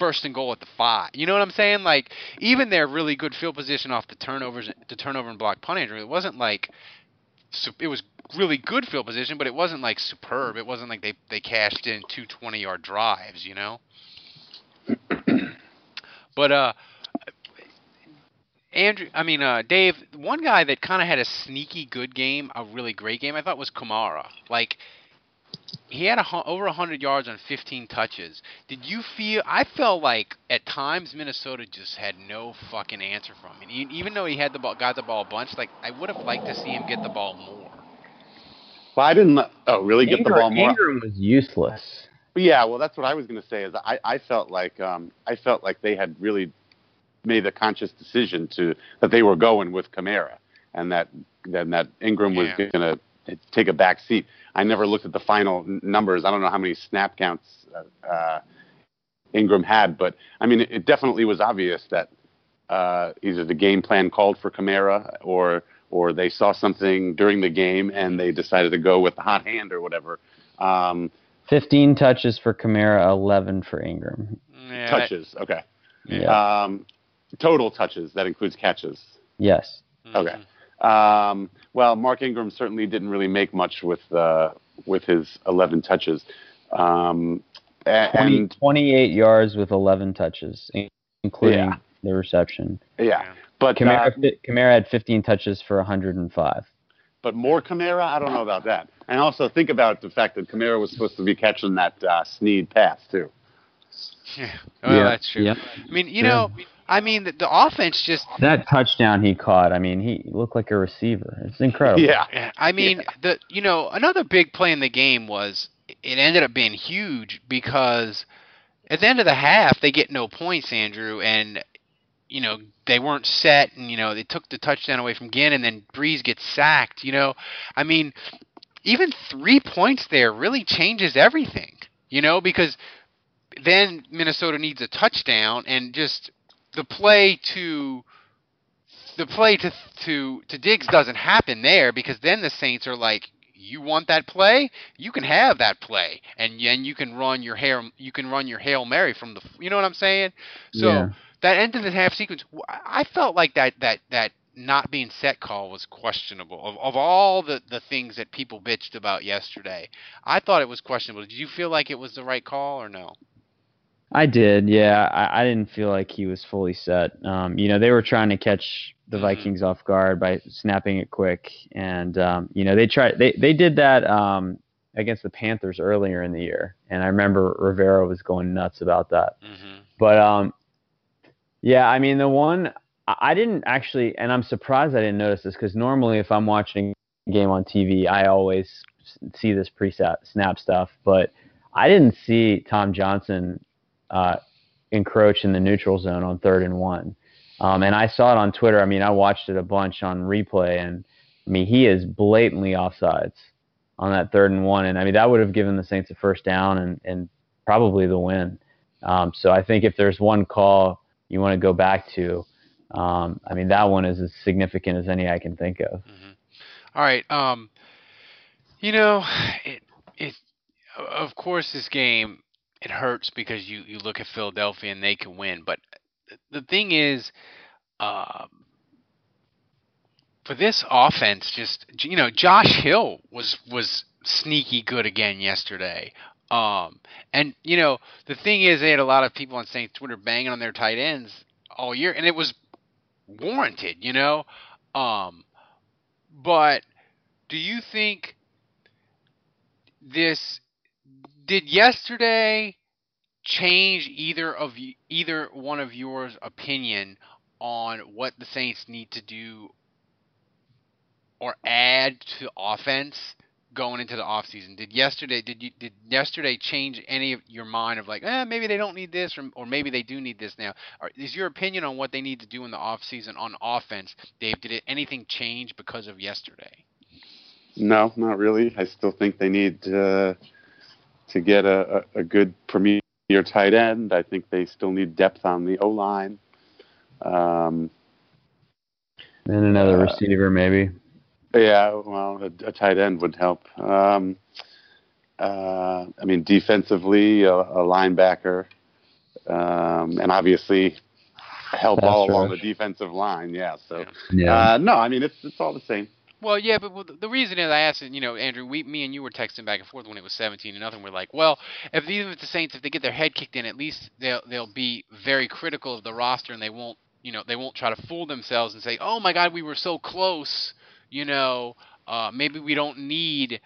first and goal at the five. You know what I'm saying? Like even their really good field position off the turnovers, the turnover and block punt injury, it wasn't like it was really good field position, but it wasn't like superb. It wasn't like they they cashed in two 20 yard drives. You know. [CLEARS THROAT] but uh. Andrew, I mean, uh, Dave, one guy that kind of had a sneaky good game, a really great game, I thought was Kamara. Like, he had a, over 100 yards on 15 touches. Did you feel? I felt like at times Minnesota just had no fucking answer from him. And Even though he had the ball, got the ball a bunch, like I would have liked to see him get the ball more. Well, I didn't. Oh, really? Get Ingram, the ball more? Ingram was useless. Yeah, well, that's what I was going to say. Is I, I felt like um, I felt like they had really made a conscious decision to that they were going with Kamara, and that then that Ingram was Yeah. going to take a back seat. I never looked at the final n- numbers. I don't know how many snap counts uh, uh, Ingram had, but I mean, it, it definitely was obvious that uh, either the game plan called for Kamara or or they saw something during the game and they decided to go with the hot hand or whatever. Um, 15 touches for Kamara, 11 for Ingram. Yeah, touches, okay. Yeah. Um, total touches that includes catches. Yes. Okay. Um, well, Mark Ingram certainly didn't really make much with uh, with his 11 touches. Um, a- 20, 28 yards with 11 touches, including Yeah. the reception. yeah, but Kamara, uh, Kamara had 15 touches for 105. but more Kamara, I don't know about that. And also think about the fact that Kamara was supposed to be catching that uh, Snead pass too. Yeah, well, Yeah, that's true. yeah. I mean, you Yeah. know, I mean, the, the offense just That touchdown he caught, I mean, he looked like a receiver. It's incredible. Yeah. I mean, the you know another big play in the game was it ended up being huge because at the end of the half they get no points, Andrew, and you know they weren't set, and you know they took the touchdown away from Ginn, and then Brees gets sacked. You know, I mean, even three points there really changes everything. You know, because then Minnesota needs a touchdown, and just the play to the play to to to Diggs doesn't happen there because then the Saints are like, you want that play, you can have that play, and then you can run your hair, you can run your hail mary from the, you know what I'm saying? So Yeah. that end of the half sequence, I felt like that that that not being set call was questionable. Of of all the the things that people bitched about yesterday, I thought it was questionable. Did you feel like it was the right call or no? I did, yeah. I, I didn't feel like he was fully set. Um, you know, they were trying to catch the Mhm. Vikings off guard by snapping it quick, and um, you know they tried. They they did that um, against the Panthers earlier in the year, and I remember Rivera was going nuts about that. Mm-hmm. But um, yeah, I mean the one I I didn't actually, and I'm surprised I didn't notice this because normally if I'm watching a game on TV, I always see this pre-snap stuff, but I didn't see Tom Johnson uh, encroach in the neutral zone on third and one. Um, and I saw it on Twitter. I mean, I watched it a bunch on replay, and I mean, he is blatantly offsides on that third and one. And I mean, that would have given the Saints a first down and, and probably the win. Um, so I think if there's one call you want to go back to, um, I mean, that one is as significant as any I can think of. Mm-hmm. All right. Um, you know, it, it, of course, this game, it hurts because you, you look at Philadelphia and they can win. But the thing is, um, for this offense, just you know, Josh Hill was was sneaky good again yesterday. Um, and you know, the thing is, they had a lot of people on Saints Twitter banging on their tight ends all year, and it was warranted, you know. Um, but do you think this did yesterday change either of either one of yours opinion on what the Saints need to do or add to offense going into the offseason? Did yesterday did you did yesterday change any of your mind of like, eh, maybe they don't need this or, or maybe they do need this now? Or is your opinion on what they need to do in the offseason on offense, Dave, did it, anything change because of yesterday? No, not really. I still think they need uh, to get a, a, a good premier tight end. I think they still need depth on the O line. Um, and another uh, receiver, maybe. Yeah, well, a, a tight end would help. Um, uh, I mean, defensively, a, a linebacker, um, and obviously help That's all along the defensive line. Yeah. So, yeah. Uh, no, I mean, it's it's all the same. Well, yeah, but the reason is I asked, you know, Andrew, we, me and you were texting back and forth when it was 17 and nothing. We're like, well, if even if the Saints, if they get their head kicked in, at least they'll they'll be very critical of the roster and they won't, you know, they won't try to fool themselves and say, oh my God, we were so close, you know, uh, maybe we don't need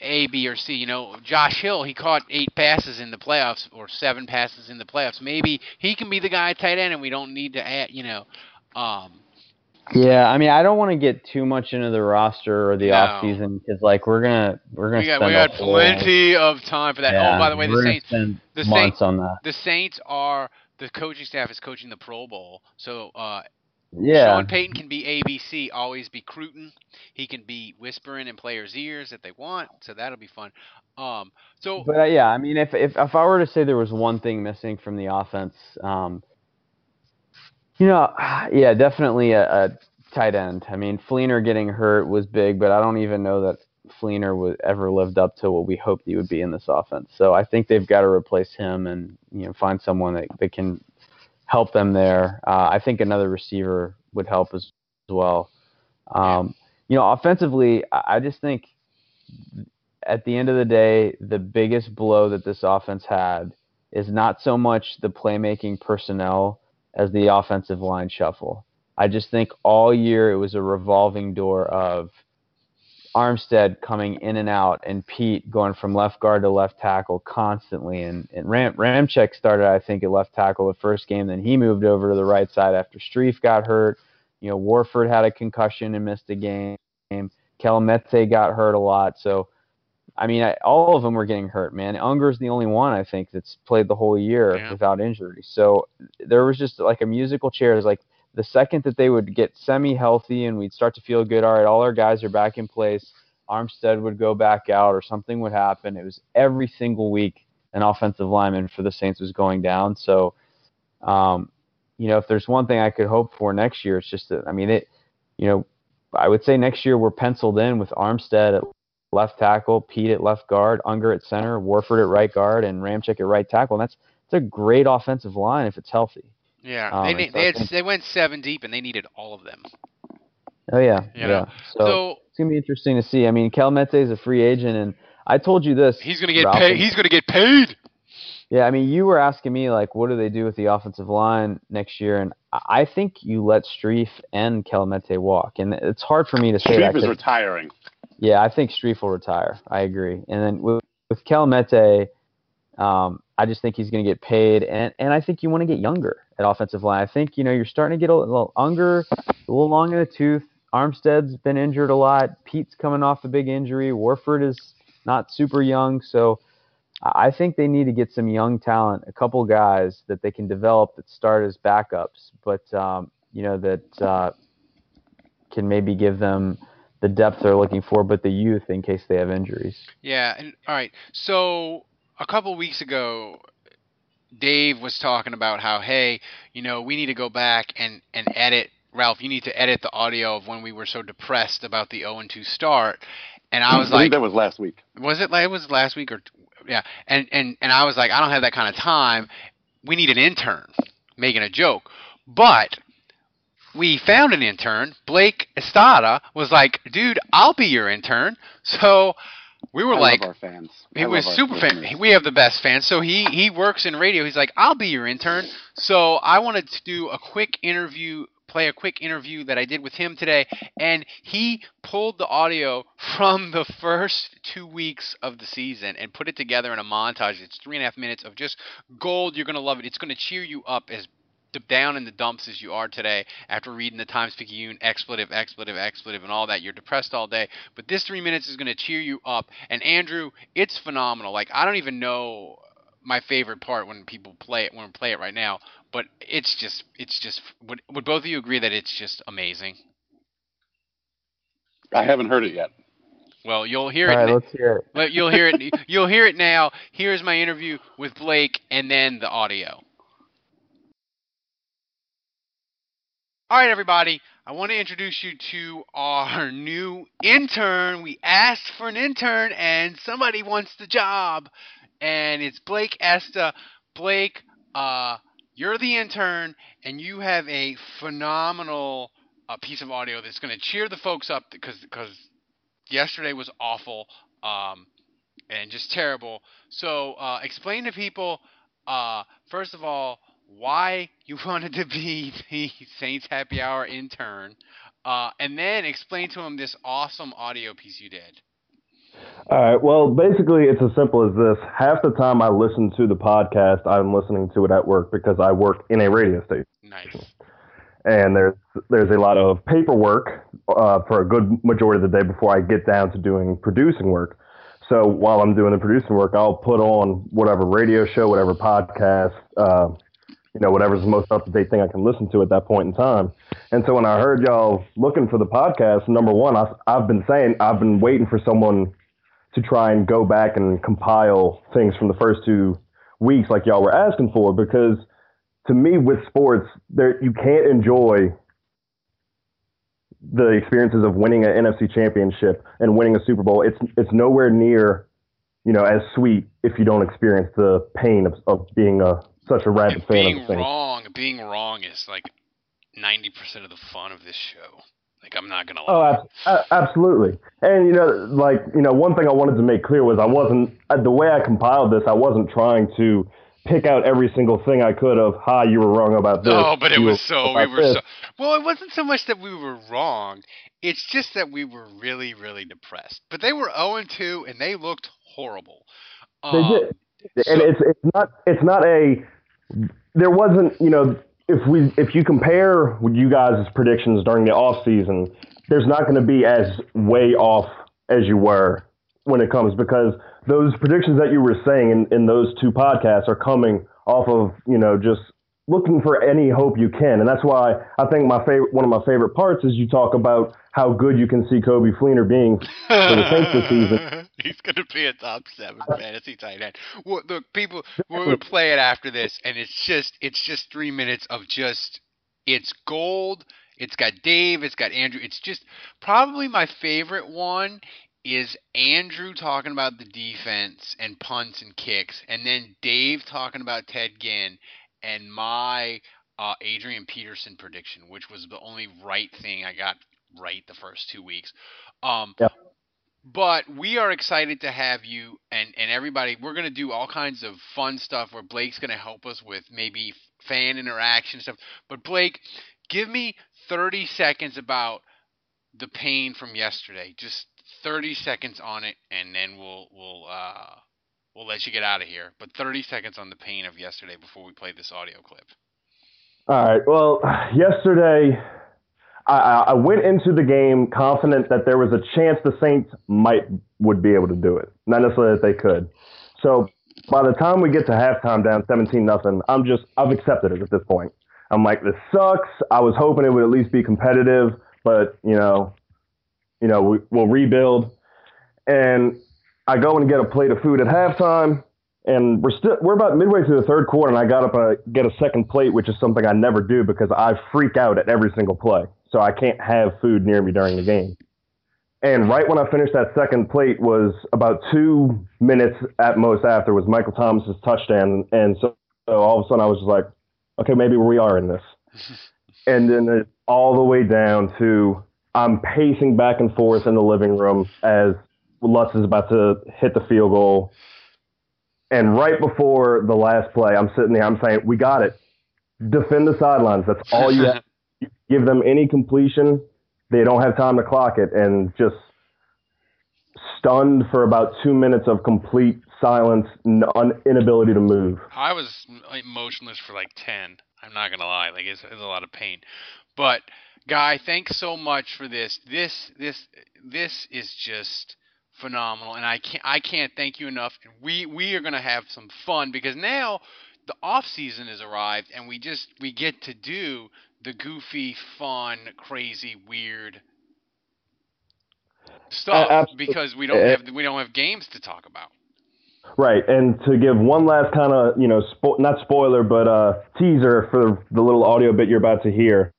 A, B, or C. You know, Josh Hill, he caught eight passes in the playoffs or seven passes in the playoffs. Maybe he can be the guy tight end, and we don't need to add, you know. Um, yeah, I mean, I don't want to get too much into the roster or the no. off season because, like, we're gonna we're gonna. We got we got plenty of time for that. Yeah, oh, by the way, the Saints, the Saints, on that. The Saints are the coaching staff is coaching the Pro Bowl, so uh, yeah. Sean Payton can be ABC, always be Cruton. He can be whispering in players' ears if they want, so that'll be fun. Um, so, but uh, yeah, I mean, if if if I were to say there was one thing missing from the offense, um, you know, [SIGHS] yeah, definitely a, a tight end. I mean, Fleener getting hurt was big, but I don't even know that Fleener would ever lived up to what we hoped he would be in this offense. So I think they've got to replace him and you know find someone that, that can help them there. Uh, I think another receiver would help as, as well. Um, you know, offensively, I just think at the end of the day, the biggest blow that this offense had is not so much the playmaking personnel as the offensive line shuffle. I just think all year it was a revolving door of – Armstead coming in and out, and Peat going from left guard to left tackle constantly. And, and Ram, Ramczyk started, I think, at left tackle the first game. Then he moved over to the right side after Strief got hurt. You know, Warford had a concussion and missed a game. Kelemete got hurt a lot. So, I mean, I, all of them were getting hurt, man. Unger's the only one, I think, that's played the whole year yeah. without injury. So there was just like a musical chair. It's like – the second that they would get semi healthy and we'd start to feel good, all right, all our guys are back in place, Armstead would go back out or something would happen. It was every single week an offensive lineman for the Saints was going down. So, um, you know, if there's one thing I could hope for next year, it's just that, I mean, it, you know, I would say next year we're penciled in with Armstead at left tackle, Peat at left guard, Unger at center, Warford at right guard, and Ramczyk at right tackle. And that's, that's a great offensive line if it's healthy. Yeah, um, they they, had, they went seven deep and they needed all of them. Oh yeah, you yeah. So, so, it's gonna be interesting to see. I mean, Kelemete is a free agent, and I told you this. He's gonna get paid. He's gonna get paid. Yeah, I mean, you were asking me like, what do they do with the offensive line next year, and I think you let Strief and Kelemete walk, and it's hard for me to say Strief that. Strief is retiring. Yeah, I think Strief will retire. I agree, and then with with um, I just think he's going to get paid, and and I think you want to get younger at offensive line. I think you know you're starting to get a little Unger, a little long in the tooth. Armstead's been injured a lot. Peat's coming off a big injury. Warford is not super young, so I think they need to get some young talent, a couple guys that they can develop that start as backups, but um, you know that uh, can maybe give them the depth they're looking for, but the youth in case they have injuries. Yeah, and all right. So a couple weeks ago, Dave was talking about how, hey, you know, we need to go back and and edit. Ralph, you need to edit the audio of when we were so depressed about the 0 and 2 start. And I was I like, think that was last week. was it? Like, it was last week or yeah. And and and I was like, I don't have that kind of time. We need an intern making a joke, but we found an intern. Blake Estada was like, dude, I'll be your intern. [LAUGHS] So we were I like, our fans. he I was super fan. We have the best fans. So he he works in radio. He's like, I'll be your intern. So I wanted to do a quick interview, play a quick interview that I did with him today, and he pulled the audio from the first two weeks of the season and put it together in a montage. It's three and a half minutes of just gold. You're gonna love it. It's gonna cheer you up as down in the dumps as you are today after reading the Times Picayune expletive, expletive, expletive, and all that. You're depressed all day, but this three minutes is going to cheer you up. And Andrew, it's phenomenal. Like I don't even know my favorite part when people play it when we play it right now, but it's just it's just would would both of you agree that it's just amazing? I haven't heard it yet. Well, you'll hear All it. right, na- let's hear it. But you'll hear it. [LAUGHS] You'll hear it now. Here's my interview with Blake, and then the audio. All right, everybody. I want to introduce you to our [LAUGHS] new intern. We asked for an intern, and somebody wants the job, and it's Blake Esta. Blake, uh, you're the intern, and you have a phenomenal uh, piece of audio that's going to cheer the folks up because because yesterday was awful um, and just terrible. So uh, explain to people, uh, first of all, why you [LAUGHS] wanted to be the Saints Happy Hour intern, uh, and then explain to him this awesome audio piece you did. All right. Well, basically, it's as simple as this. Half the time I listen to the podcast, I'm listening to it at work because I work in a radio station. Nice. And there's there's a lot of paperwork uh, for a good majority of the day before I get down to doing producing work. So while I'm doing the producing work, I'll put on whatever radio show, whatever podcast, uh, you know, whatever's the most up to date thing I can listen to at that point in time. And so when I heard y'all looking for the podcast, number one, I, I've been saying I've been waiting for someone to try and go back and compile things from the first two weeks like y'all were asking for because to me with sports there you can't enjoy the experiences of winning an NFC championship and winning a Super Bowl it's it's nowhere near you know as sweet if you don't experience the pain of, of being a such a rabid fan Being of the thing. wrong, being wrong is like ninety percent of the fun of this show. Like I'm not gonna lie. Oh, ab- a- absolutely. And you know, like you know, one thing I wanted to make clear was I wasn't uh, the way I compiled this. I wasn't trying to pick out every single thing I could of. Hi, you were wrong about this. No, but it was so we were this." so well. It wasn't so much that we were wrong. It's just that we were really, really depressed. But they were zero and two, and they looked horrible. They Um, did, and it's it's not it's not a. There wasn't you know if we if you compare you guys' predictions during the off season, there's not going to be as way off as you were when it comes because those predictions that you were saying in, in those two podcasts are coming off of you know just looking for any hope you can, and that's why I think my favorite one of my favorite parts is you talk about how good you can see Coby Fleener being for the Saints this season. [LAUGHS] He's going to be a top seven fantasy tight end. Well, look, people, we're going to play it after this, and it's just, it's just three minutes of just, it's gold. It's got Dave. It's got Andrew. It's just probably my favorite one is Andrew talking about the defense and punts and kicks, and then Dave talking about Ted Ginn, and my uh, Adrian Peterson prediction, which was the only right thing I got right the first two weeks. Um, Yep. but we are excited to have you and, and everybody. We're going to do all kinds of fun stuff where Blake's going to help us with maybe fan interaction stuff. But Blake, give me 30 seconds about the pain from yesterday. Just 30 seconds on it, and then we'll we'll uh, we'll let you get out of here. But 30 seconds on the pain of yesterday before we play this audio clip. All right. Well, yesterday I, I went into the game confident that there was a chance the Saints might would be able to do it, not necessarily that they could. So by the time we get to halftime down 17 nothing, I'm just I've accepted it at this point. I'm like, this sucks. I was hoping it would at least be competitive, but you know, you know, we, we'll rebuild. And I go and get a plate of food at halftime, and we're still we're about midway through the third quarter, and I got up a get a second plate, which is something I never do because I freak out at every single play, so I can't have food near me during the game. And right when I finished that second plate was about two minutes at most after was Michael Thomas's touchdown, and so, so all of a sudden I was just like, okay, maybe we are in this. [LAUGHS] and then it, all the way down to I'm pacing back and forth in the living room as Lutz is about to hit the field goal. And right before the last play, I'm sitting there, I'm saying, we got it. Defend the sidelines. That's all you have. [LAUGHS] Give them any completion. They don't have time to clock it. And just stunned for about two minutes of complete silence, inability to move. I was motionless for like 10. I'm not going to lie. Like, it's, it's a lot of pain. But, Guy, thanks so much for this. This, this, this is just phenomenal, and I can't I can't thank you enough. And We we are gonna have some fun because now the off season has arrived, and we just we get to do the goofy, fun, crazy, weird stuff uh, because we don't have we don't have games to talk about. Right, and to give one last kind of you know spo- not spoiler but uh, teaser for the little audio bit you're about to hear.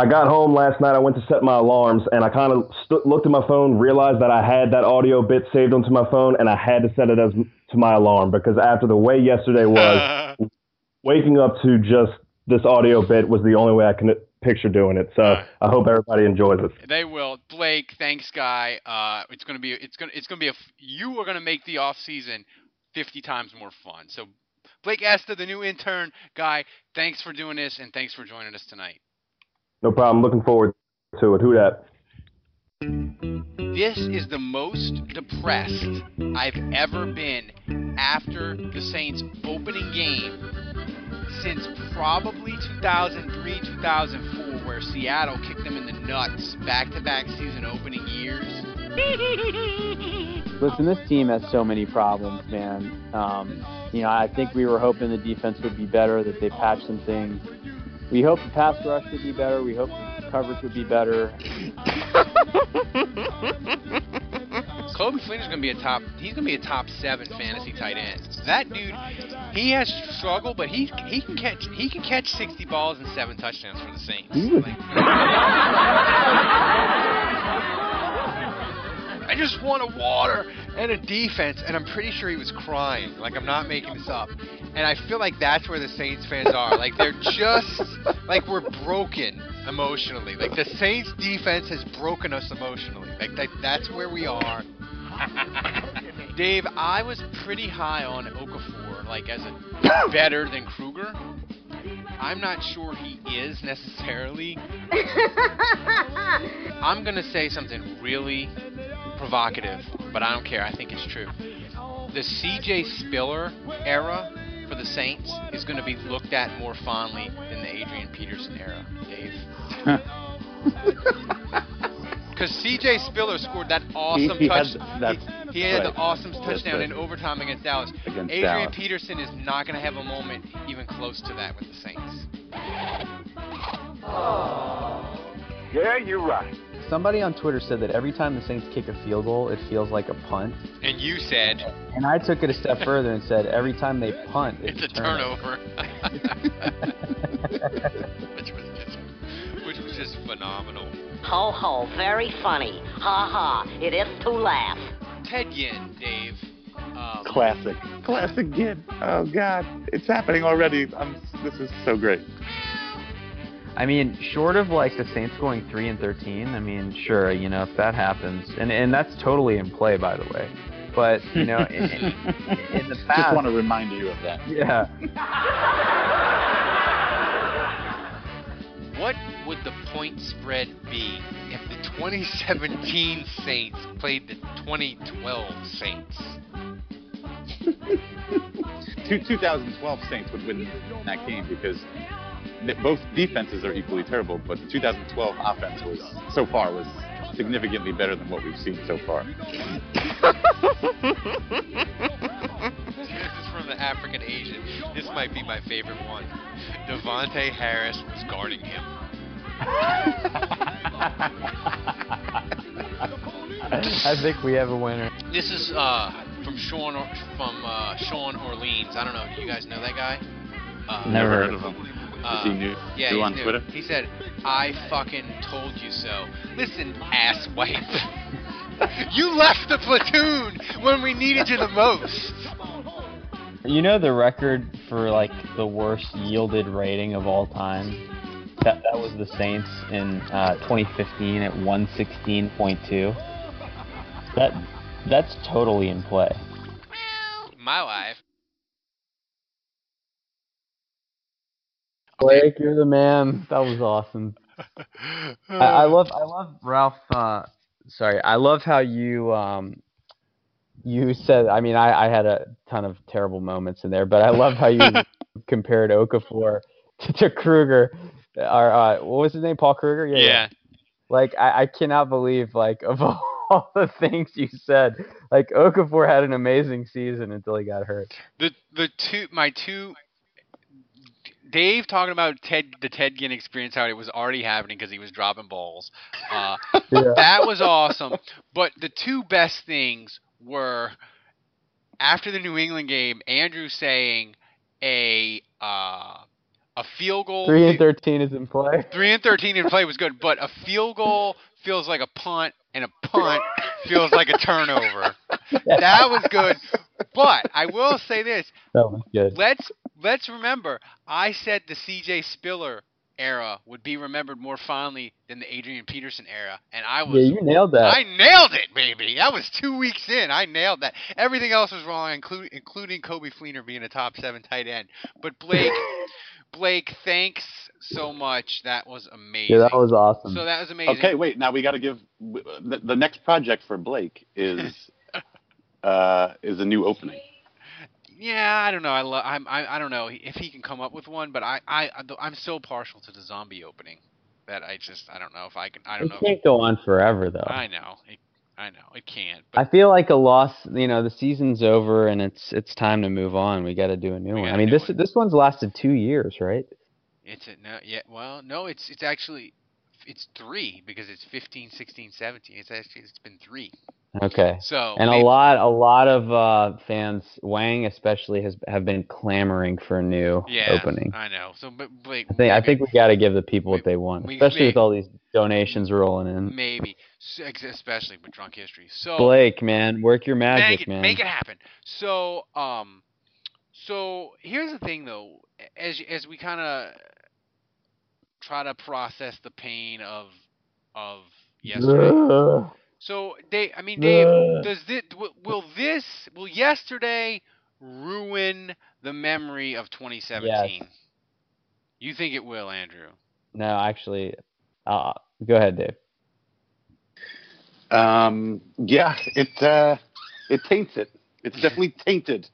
I got home last night. I went to set my alarms, and I kind of st- looked at my phone, realized that I had that audio bit saved onto my phone, and I had to set it as to my alarm because after the way yesterday was, [LAUGHS] waking up to just this audio bit was the only way I can picture doing it. So right. I hope everybody enjoys it. They will. Blake, thanks, guy. Uh, it's gonna be it's gonna it's gonna be a you are gonna make the off season fifty times more fun. So Blake Esther, the new intern guy, thanks for doing this and thanks for joining us tonight. No problem. Looking forward to it. Who that? This is the most depressed I've ever been after the Saints' opening game since probably 2003, 2004, where Seattle kicked them in the nuts back to back season opening years. [LAUGHS] Listen, this team has so many problems, man. Um, you know, I think we were hoping the defense would be better, that they patched some things we hope the pass rush would be better. We hope the coverage would be better. [LAUGHS] Coby is going to be a top. He's going to be a top seven fantasy tight end. That dude, he has struggled, but he he can catch he can catch 60 balls and seven touchdowns for the Saints. Like, [LAUGHS] I just want a water and a defense, and I'm pretty sure he was crying. Like I'm not making this up. And I feel like that's where the Saints fans are. Like they're just like we're broken emotionally. Like the Saints defense has broken us emotionally. Like that, that's where we are. [LAUGHS] Dave, I was pretty high on Okafor, like as a [COUGHS] better than Kruger. I'm not sure he is necessarily. [LAUGHS] I'm gonna say something really provocative, but I don't care. I think it's true. The CJ Spiller era for the Saints is going to be looked at more fondly than the Adrian Peterson era, Dave. [LAUGHS] Because C.J. Spiller scored that awesome he, he touch. Had, he, he had right. the awesome touchdown right. in overtime against Dallas. Against Adrian Dallas. Peterson is not going to have a moment even close to that with the Saints. Yeah, you're right. Somebody on Twitter said that every time the Saints kick a field goal, it feels like a punt. And you said. And I took it a step further and said every time they punt, it's, it's a turnover. [LAUGHS] which was just, which was just phenomenal. Ho ho, very funny. Ha ha, it is to laugh. Ted Ginn, Dave. Um, Classic. Classic Ginn. Oh God, it's happening already. I'm, this is so great. I mean, short of like the Saints going three and thirteen, I mean, sure, you know, if that happens, and and that's totally in play, by the way. But you know, in, in, [LAUGHS] in the past, I just want to remind you of that. Yeah. [LAUGHS] what would the point spread be if the 2017 Saints played the 2012 Saints? [LAUGHS] 2012 Saints would win that game because both defenses are equally terrible, but the 2012 offense was so far was significantly better than what we've seen so far. This is from the African Asian. This might be my favorite one. De'Vante Harris was guarding him. [LAUGHS] I think we have a winner. This is uh, from Sean from uh, Sean Orleans. I don't know. Do you guys know that guy? Uh, Never heard of him. Uh, he new? Yeah, new he's on new. Twitter? He said, "I fucking told you so." Listen, ass wipe. [LAUGHS] you left the platoon when we needed you the most. You know the record for like the worst yielded rating of all time? That that was the Saints in uh, 2015 at 116.2. That that's totally in play. My wife. Blake, you're the man. That was awesome. I, I love I love Ralph. Uh, sorry, I love how you um you said. I mean, I I had a ton of terrible moments in there, but I love how you [LAUGHS] compared Okafor to, to Kruger. Or uh, what was his name? Paul Kruger. Yeah. Like I, I cannot believe like of [LAUGHS] all the things you said, like Okafor had an amazing season until he got hurt. The the two my two Dave talking about Ted the Ted Ginn experience how it was already happening because he was dropping balls. Uh, [LAUGHS] Yeah. That was awesome. But the two best things were after the New England game, Andrew saying a uh, a field goal. Three and thirteen is in play. [LAUGHS] Three and thirteen in play was good, but a field goal feels like a punt, and a punt feels like a turnover. [LAUGHS] That was good. But I will say this: That was good. let's let's remember, I said the C.J. Spiller era would be remembered more fondly than the Adrian Peterson era, and I was Yeah, you nailed that. I nailed it, baby. That was two weeks in. I nailed that. Everything else was wrong, including including Coby Fleener being a top seven tight end. But Blake, [LAUGHS] Blake, thanks so much. That was amazing. Yeah, that was awesome. So that was amazing. Okay, wait. Now we got to give the, the next project for Blake is [LAUGHS] uh, is a new opening. Yeah, I don't know. I love. I'm. I, I don't know if he can come up with one, but I. I. I'm so partial to the zombie opening that I just. I don't know if I can. I don't It know. can't go on forever though. I know. It, I know. It can't. I feel like a loss. You know, the season's over and it's it's time to move on. We got to do a new one. I mean, this this one's lasted two years, right? It's a, no. Yeah. Well, no. It's. It's actually. It's three because it's 15, 16, 17. It's actually. It's been three. Okay. So, and maybe- a lot a lot of uh, fans, Wang especially, has have been clamoring for a new Yeah. opening. I know. So, but Blake. I think I think we got to give the people what they want, we- especially with all these donations rolling in. Maybe, especially with drunk history. So Blake, man, work your make magic, it, man. Make it happen. So, um, so here's the thing, though. As as we kind of try to process the pain of of yesterday. Ugh. So, Dave, I mean, Dave, Ugh. does this will, will this will yesterday ruin the memory of 2017? You think it will, Andrew? No, actually, uh, go ahead, Dave. Um, yeah, it uh, it taints it. It's definitely [LAUGHS] tainted.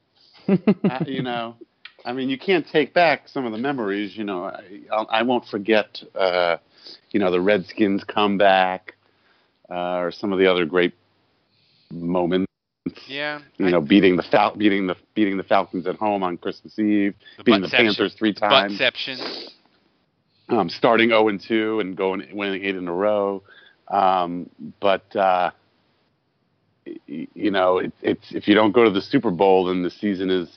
uh, you know, I mean, you can't take back some of the memories. You know, I, I'll, I won't forget. Uh, you know, the Redskins comeback, uh, or some of the other great moments. Yeah. You know, beating the Fal- beating the beating the Falcons at home on Christmas Eve, beating the Panthers three times, Buttception. um, starting zero and two and going winning eight in a row. Um, but uh, you know, it, it's if you don't go to the Super Bowl, then the season is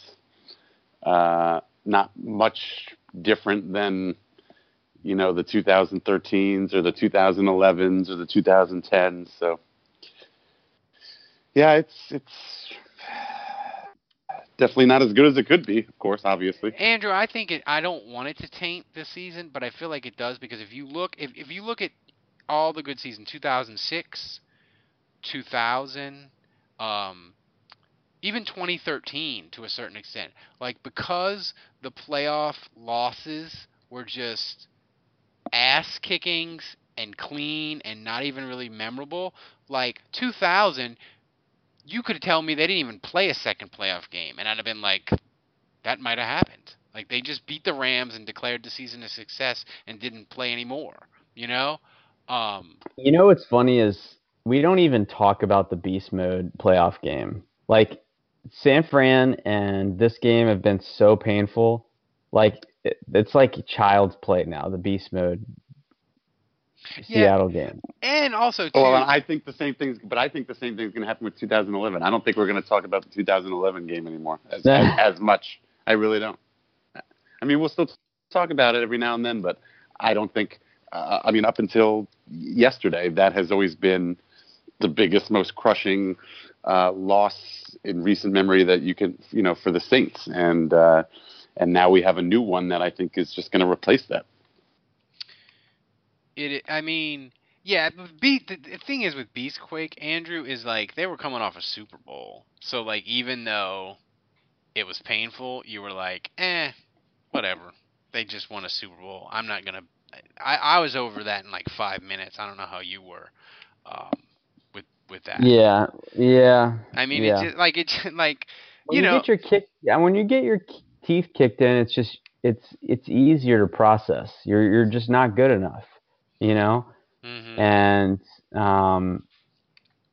uh, not much different than you know the 2013s or the 2011s or the 2010s. So yeah, it's it's definitely not as good as it could be. Of course, obviously. Andrew, I think it. I don't want it to taint this season, but I feel like it does because if you look, if if you look at all the good seasons, 2006, 2000, um, even 2013 to a certain extent, like because the playoff losses were just ass kickings and clean and not even really memorable. Like 2000, you could tell me they didn't even play a second playoff game, and I'd have been like, that might have happened. Like they just beat the Rams and declared the season a success and didn't play anymore. You know? Um, You know what's funny is we don't even talk about the beast mode playoff game. Like San Fran and this game have been so painful. Like it, it's like child's play now. The beast mode Seattle game. And also, too, Well, I think the same things, but I think the same thing's going to happen with 2011. I don't think we're going to talk about the 2011 game anymore as, as, [LAUGHS] as much. I really don't. I mean, we'll still talk about it every now and then, but I don't think. Uh, I mean, up until yesterday, that has always been the biggest, most crushing uh, loss in recent memory that you can, you know, for the Saints, and uh, and now we have a new one that I think is just going to replace that. it. I mean, yeah. but Be, the, the thing is with Beastquake, Andrew is like they were coming off a Super Bowl, so like even though it was painful, you were like, eh, whatever. They just won a Super Bowl. I'm not gonna. I I was over that in like five minutes. I don't know how you were. Um, with with that. Yeah, yeah. I mean, yeah. it's just, like it's like when you you, know. get your kick, yeah, when you get your k- teeth kicked in, it's just it's it's easier to process. You're you're just not good enough, you know. Mhm. And um,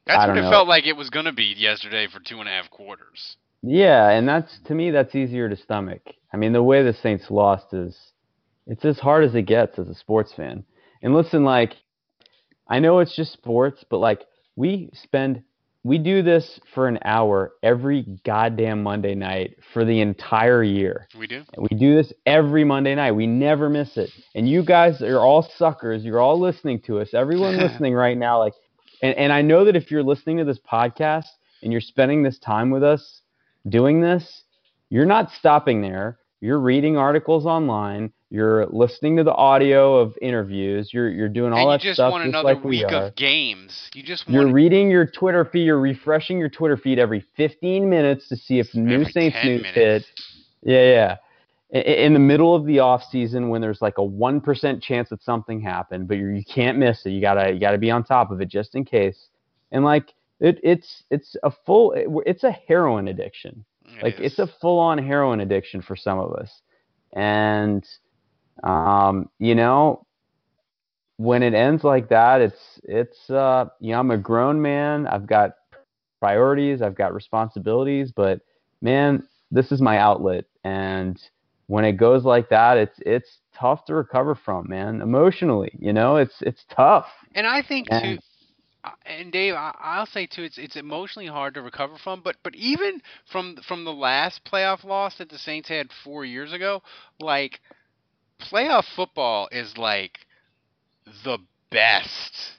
That's what it know. felt like it was gonna be yesterday for two and a half quarters. Yeah, and that's to me that's easier to stomach. I mean, the way the Saints lost is it's as hard as it gets as a sports fan. And listen, like I know it's just sports, but like we spend we do this for an hour every goddamn Monday night for the entire year. We do. And we do this every Monday night. We never miss it. And you guys are all suckers. You're all listening to us. Everyone [LAUGHS] listening right now, like, and, and I know that if you're listening to this podcast and you're spending this time with us doing this, you're not stopping there. You're reading articles online. You're listening to the audio of interviews. You're you're doing all and that you just stuff want just another like week are. of games. You just You're reading your Twitter feed. You're refreshing your Twitter feed every 15 minutes to see if new Saints 10 news hit. Yeah, yeah. In the middle of the off season, when there's like a one percent chance that something happened, but you're, you can't miss it. You gotta you gotta be on top of it just in case. And like it, it's it's a full it's a heroin addiction. Like it's a full on heroin addiction for some of us. And um, you know, when it ends like that, it's it's uh, you know, I'm a grown man. I've got priorities. I've got responsibilities. But man, this is my outlet, and when it goes like that, it's it's tough to recover from, man. Emotionally, you know, it's it's tough. And I think too, And- uh, and Dave, I, I'll say too, it's it's emotionally hard to recover from. But but even from from the last playoff loss that the Saints had four years ago, like playoff football is like the best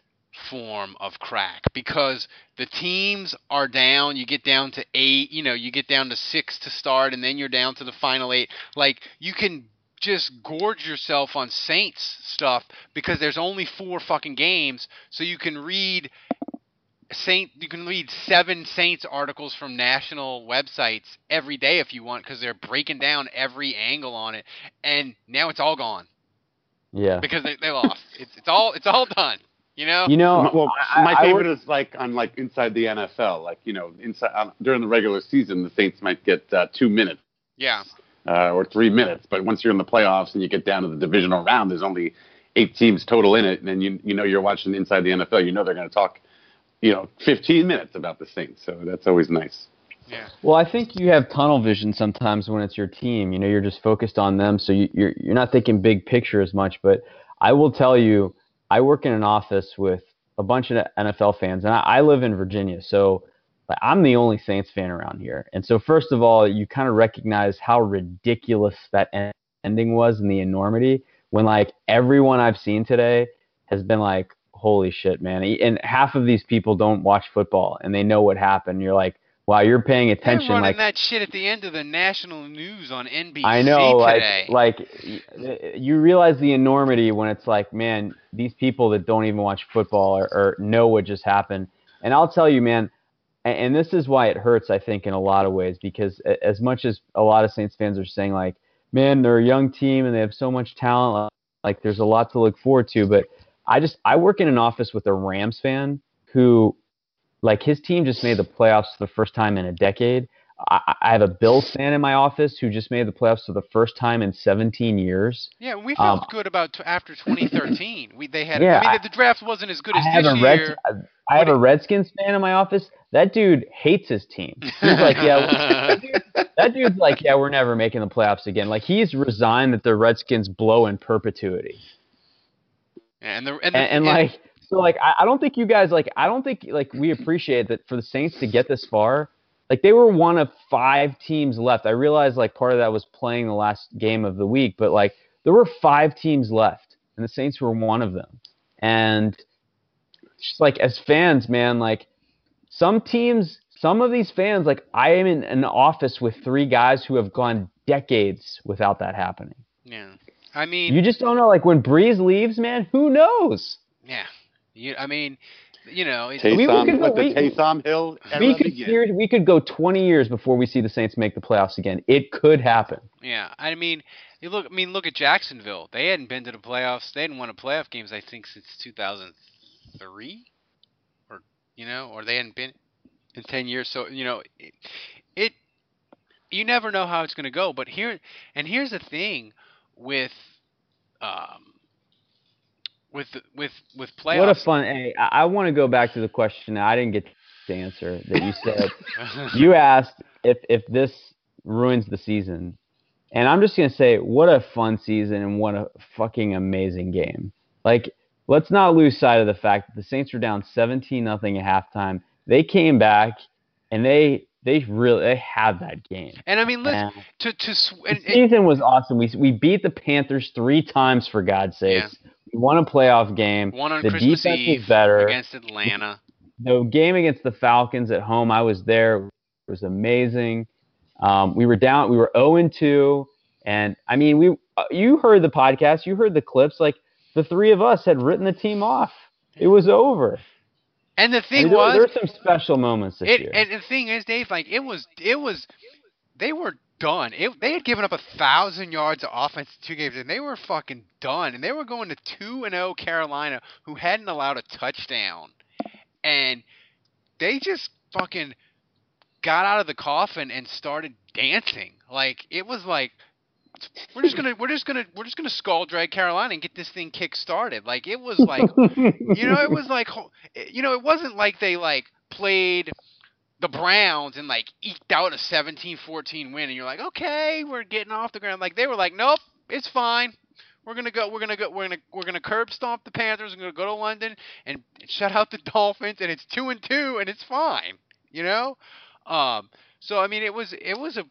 form of crack because the teams are down you get down to eight you know you get down to six to start and then you're down to the final eight like you can just gorge yourself on saints stuff because there's only four fucking games. So you can read saint you can read seven saints articles from national websites every day if you want because they're breaking down every angle on it. And now it's all gone. Yeah. because they, they lost. It's, it's all it's all done you know? You know, well, I- my I favorite would- is like on like inside the NFL, like you know, inside um, during the regular season, the Saints might get uh, two minutes. Yeah uh, or three minutes, but once you're in the playoffs and you get down to the divisional round, there's only eight teams total in it, and then you you know you're watching inside the NFL, you know they're going to talk, you know, 15 minutes about the Saints, so that's always nice. Yeah. Well, I think you have tunnel vision sometimes when it's your team. You know, you're just focused on them, so you, you're you're not thinking big picture as much. But I will tell you, I work in an office with a bunch of NFL fans, and I, I live in Virginia, so like, I'm the only Saints fan around here. And so, first of all, you kind of recognize how ridiculous that en- ending was and the enormity when like everyone I've seen today has been like, "Holy shit, man!" And half of these people don't watch football and they know what happened. You're like, "Wow, you're paying they're attention." running Like that shit at the end of the national news on NBC I know, today. like like you realize the enormity when it's like, man, these people that don't even watch football or, or know what just happened. And I'll tell you, man, and, this is why it hurts, I think, in a lot of ways, because as much as a lot of Saints fans are saying, like, man, they're a young team and they have so much talent, like there's a lot to look forward to. But I just I work in an office with a Rams fan who like his team just made the playoffs for the first time in a decade. I, I have a Bills fan in my office who just made the playoffs for the first time in 17 years. Yeah, we felt Um, good about t- after 2013. we they had. Yeah, I mean, I- the draft wasn't as good as I this year. I have a Redskins fan in my office. That dude hates his team. He's like, yeah, that, dude, [LAUGHS] that dude's like, yeah, we're never making the playoffs again. Like he's resigned that the Redskins blow in perpetuity. And the and, And, the, and like, so like, I, I don't think you guys like, I don't think like we appreciate that for the Saints to get this far. Like they were one of five teams left. I realize like part of that was playing the last game of the week, but like there were five teams left, and the Saints were one of them. And just like as fans, man, like some teams, some of these fans, like I am in an office with three guys who have gone decades without that happening. yeah. I mean, You just don't know. Like when Brees leaves, man, who knows? yeah. You, I mean, you know, it, We- we could go- let the we- Taysom Hill We could begin. hear, we could go 20 years before we see the Saints make the playoffs again. It could happen. Yeah, I mean, you look. I mean, look at Jacksonville. They hadn't been to the playoffs. They hadn't won a playoff games, I think, since 2003, or you know, or they hadn't been in 10 years. So you know, it, it you never know how it's going to go. But here, and here's the thing with um with with with playoffs. What a fun! Hey, I, I want to go back to the question I didn't get to answer that you said. [LAUGHS] you asked if if this ruins the season, and I'm just gonna say, what a fun season and what a fucking amazing game. Like, let's not lose sight of the fact that the Saints were down 17 nothing at halftime. They came back and they they really they had that game. And I mean, listen Yeah. to to The and, and, season was awesome. We we beat the Panthers three times for God's sakes. We won a playoff game. one on the Christmas defense Eve was better. against Atlanta. the game against the Falcons at home, I was there. It was amazing. Um, we were down. We were 0 and 2, and I mean, we. Uh, you heard the podcast. You heard the clips. Like the three of us had written the team off. It was over. And the I thing mean, there, was, there were some special moments this It, year. and the thing is, Dave, like it was, it was, they were done. It, they had given up a thousand yards of offense in two games, and they were fucking done. And they were going to two and zero Carolina, who hadn't allowed a touchdown, and they just fucking got out of the coffin and started dancing. Like it was like. We're just gonna, we're just gonna, we're just gonna skull drag Carolina and get this thing kick started. Like it was like, you know, it was [LAUGHS] like, you know, it wasn't like they like played the Browns and like eked out a 17-14 win, and you're like, okay, we're getting off the ground. Like they were like, nope, it's fine. We're gonna go. We're gonna go. We're gonna we're gonna curb stomp the Panthers. We're gonna go to London and shut out the [LAUGHS] Dolphins, and it's two and two, and it's fine. You know. Um. So I mean, it was it was a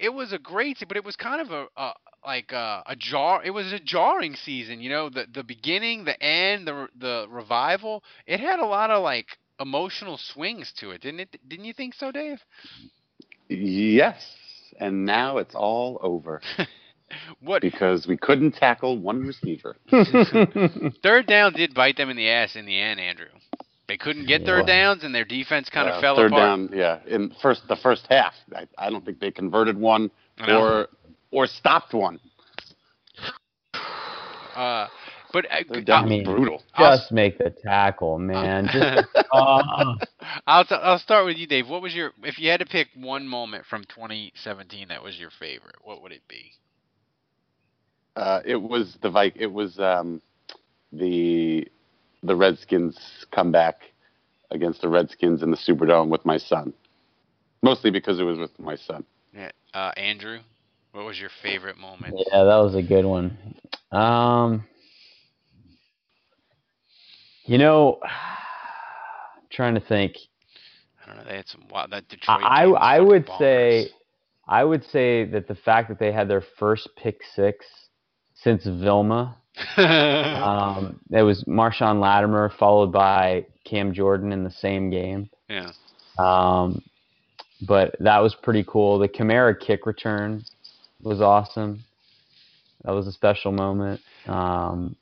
it was a great, but it was kind of a, a like a, a jar. It was a jarring season. You know, the the beginning, the end, the the revival. It had a lot of like emotional swings to it, didn't it? Didn't you think so, Dave? Yes, and now it's all over. [LAUGHS] What? Because we couldn't tackle one receiver. [LAUGHS] Third down did bite them in the ass in the end, Andrew. They couldn't get third downs, and their defense kind of Uh, fell third apart. down, yeah. In first the first half, I, I don't think they converted one I know. or or stopped one. Uh, but uh, down I mean, was brutal. Just make the tackle, man. Just, [LAUGHS] uh, I'll t- I'll start with you, Dave. What was your if you had to pick one moment from 2017 that was your favorite? What would it be? Uh, it was the Vi- It was um, the the Redskins comeback against the Redskins in the Superdome with my son. Mostly because it was with my son. Yeah, uh, Andrew, what was your favorite moment? yeah, that was a good one. Um, you know, [SIGHS] trying to think. I don't know. They had some wild. That Detroit. I game was I would bonkers. say I would say that the fact that they had their first pick six since Vilma. [LAUGHS] um, it was Marshon Lattimore followed by Cam Jordan in the same game. yeah. Um, but that was pretty cool. The Kamara kick return was awesome. That was a special moment. Um,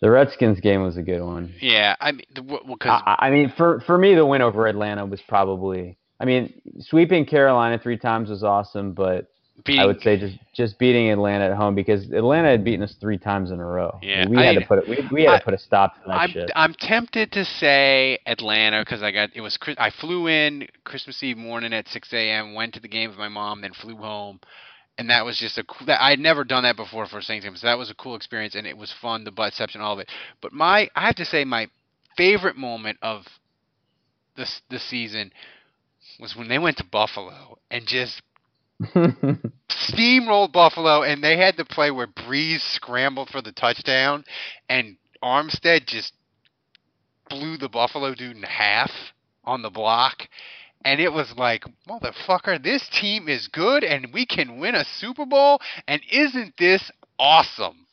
the Redskins game was a good one. Yeah, I mean, I, I mean, for for me, the win over Atlanta was probably. I mean, sweeping Carolina three times was awesome, but Beating, I would say just just beating Atlanta at home because Atlanta had beaten us three times in a row. Yeah, we had mean, to put it. We, we had I- to put a stop to that I'm shit. I'm tempted to say Atlanta because I got it was I flew in Christmas Eve morning at 6 a.m. went to the game with my mom, then flew home, and that was just a cool. That, I had never done that before for a Saints game, so that was a cool experience, and it was fun. The butception, all of it. But my I have to say my favorite moment of this the season was when they went to Buffalo and just [LAUGHS] steamrolled Buffalo, and they had the play where Brees scrambled for the touchdown, and Armstead just blew the Buffalo dude in half on the block. And it was like, motherfucker, this team is good, and we can win a Super Bowl, and isn't this awesome?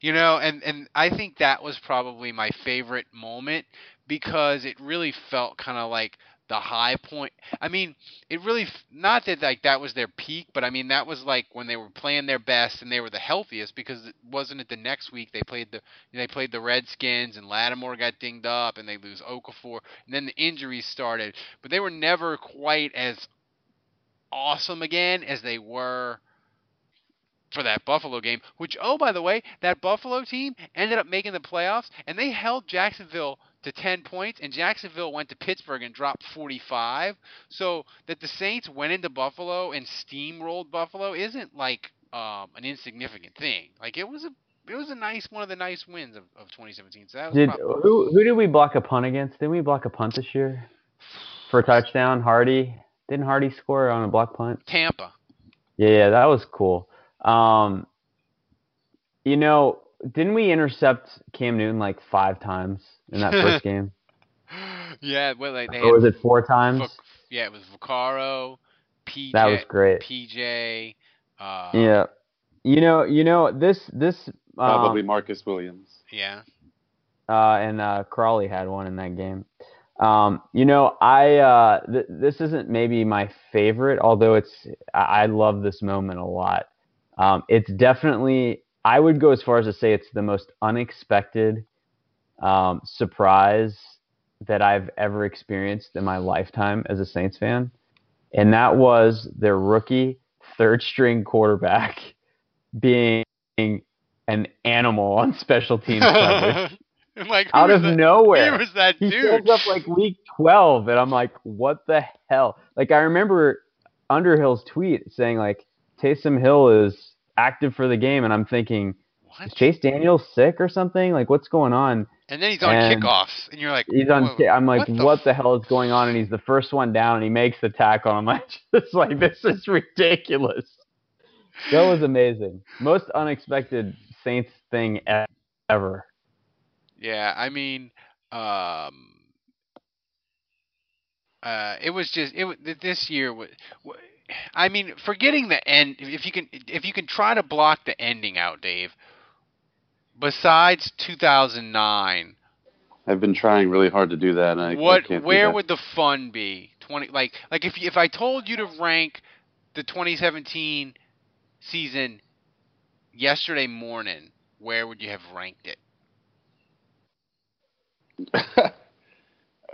You know, and and I think that was probably my favorite moment because it really felt kind of like the high point. I mean, it really not that like that was their peak, but I mean that was like when they were playing their best and they were the healthiest because it wasn't it the next week they played the they played the Redskins and Lattimore got dinged up and they lose Okafor and then the injuries started, but they were never quite as awesome again as they were for that Buffalo game, which oh by the way, that Buffalo team ended up making the playoffs and they held Jacksonville to 10 points and Jacksonville went to Pittsburgh and dropped 45. So that the Saints went into Buffalo and steamrolled Buffalo isn't like um, an insignificant thing. Like it was a it was a nice one of the nice wins of, of 2017. So that was Did probably, who who did we block a punt against? Didn't we block a punt this year for a touchdown? Hardee didn't Hardee score on a block punt? Tampa. Yeah, yeah, that was cool. Um, you know, didn't we intercept Cam Newton like five times in that first [LAUGHS] game? Yeah, well they, they Or was it four times? Vac- yeah, it was Vaccaro, PJ, That was great. PJ. Uh, Yeah. You know, you know this this Probably um, Marcus Williams. Yeah. uh, and uh, Crawley had one in that game. Um, you know, I uh, th- this isn't maybe my favorite, although it's I, I love this moment a lot. Um, it's definitely I would go as far as to say it's the most unexpected um, surprise that I've ever experienced in my lifetime as a Saints fan, and that was their rookie third string quarterback [LAUGHS] being an animal on special teams coverage [LAUGHS] like out of that- nowhere. Who was that he dude? shows up like week 12, and I'm like, what the hell? Like, I remember Underhill's tweet saying, like, Taysom Hill is active for the game, and I'm thinking, is Chase Daniels sick or something? Like, what's going on? And then he's on and kickoffs, and you're like, He's on. "Whoa, I'm like, what what, the the, hell is going on? And he's the first one down, and he makes the tackle. I'm like, [LAUGHS] just like this is ridiculous. That was amazing. Most unexpected Saints thing ever. Yeah, I mean, um, uh, it was just it. This year was. I mean, forgetting the end. If you can, if you can try to block the ending out, Dave. Besides 2009, I've been trying really hard to do that. I, I what? do Where would the fun be? 20 like like if if I told you to rank the 2017 season yesterday morning, where would you have ranked it? [LAUGHS]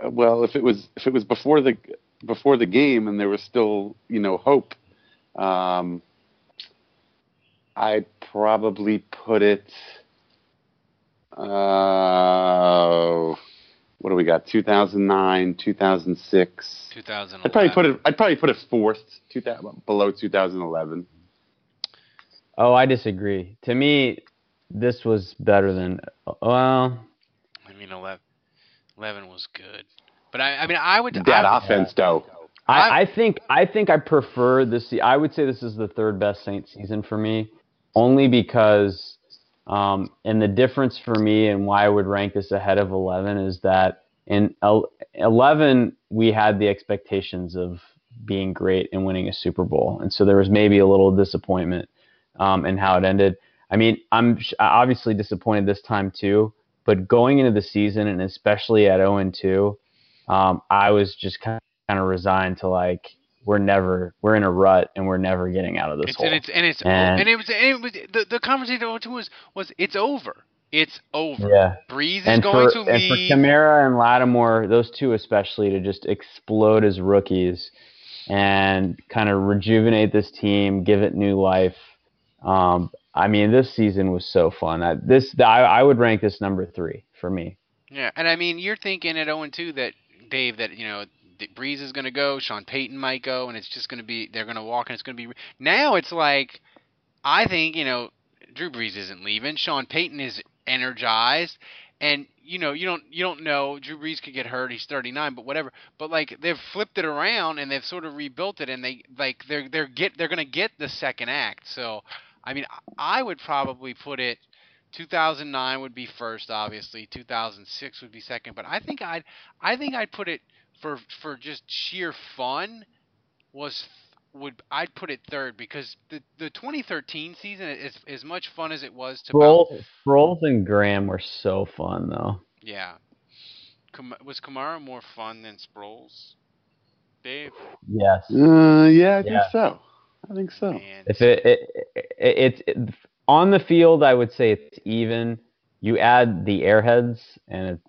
Well, if it was if it was before the before the game and there was still you know hope, um, I'd probably put it. Uh, what do we got? 2009, 2006. 2011. I'd probably put it. I'd probably put it fourth, 2000, below 2011. Oh, I disagree. To me, this was better than. Well, I mean, 11, 11 was good, but I, I mean, I would. That I, offense, though. I, I think I think I prefer this. se- I would say this is the third best Saint season for me, only because, um, and the difference for me and why I would rank this ahead of eleven is that in eleven we had the expectations of being great and winning a Super Bowl, and so there was maybe a little disappointment um, in how it ended. I mean, I'm obviously disappointed this time too, but going into the season and especially at 0 and 2, um, I was just kind of resigned to like we're never we're in a rut and we're never getting out of this It's, hole. and it's and it's And- and it was and it was the the conversation too was was it's over. It's over. Yeah. Brees is and going for, to and for leave. Kamara and Lattimore, those two especially, to just explode as rookies, and kind of rejuvenate this team, give it new life. Um, I mean, this season was so fun. I, this I, I would rank this number three for me. Yeah, and I mean, you're thinking at 0 2 that Dave that you know Brees is going to go, Sean Payton might go, and it's just going to be they're going to walk and it's going to be. Now it's like, I think you know, Drew Brees isn't leaving. Sean Payton is energized, and you know you don't you don't know Drew Brees could get hurt. He's 39, but whatever. But like they've flipped it around and they've sort of rebuilt it, and they like they're they're get they're going to get the second act. So I mean, I would probably put it. 2009 would be first, obviously. 2006 would be second, but I think I'd I think I'd put it for for just sheer fun was would I'd put it third because the the 2013 season is as much fun as it was to Sproles, Sproles and Graham were so fun though. Yeah. was Kamara more fun than Sproles? Dave? Yes. Uh, yeah, I think so. I think so. Man. If it, it, it, it, it on the field, I would say it's even. You add the airheads, and Kamara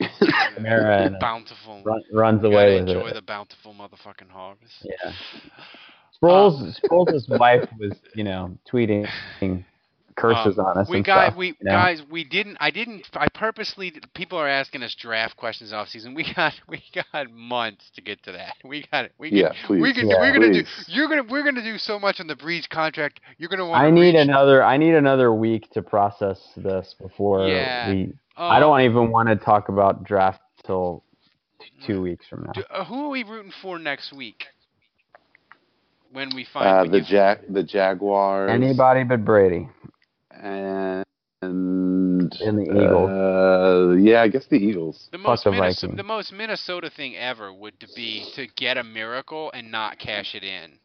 and bountiful run, runs away with enjoy it. the bountiful motherfucking harvest. Yeah. Sproles, um, Sproles' [LAUGHS] wife was, you know, tweeting curses um, on us. We and guys, stuff, we you know? guys, we didn't. I didn't. I purposely. People are asking us draft questions off season. We got, [LAUGHS] we got months to get to that. We got it. We can, Yeah, please. We can. Yeah, we're gonna do. You're gonna. We're gonna do so much on the Brees contract. You're gonna want. I need another. I need another week to process this before Yeah. we. I don't even want to talk about draft till t- two weeks from now. Do, uh, who are we rooting for next week? When we find Uh, the you- Jag, the Jaguars, Anybody but Brady and and and the Eagles. Uh, yeah, I guess the Eagles. the most the Minnesota, the most Minnesota thing ever would to be to get a miracle and not cash it in.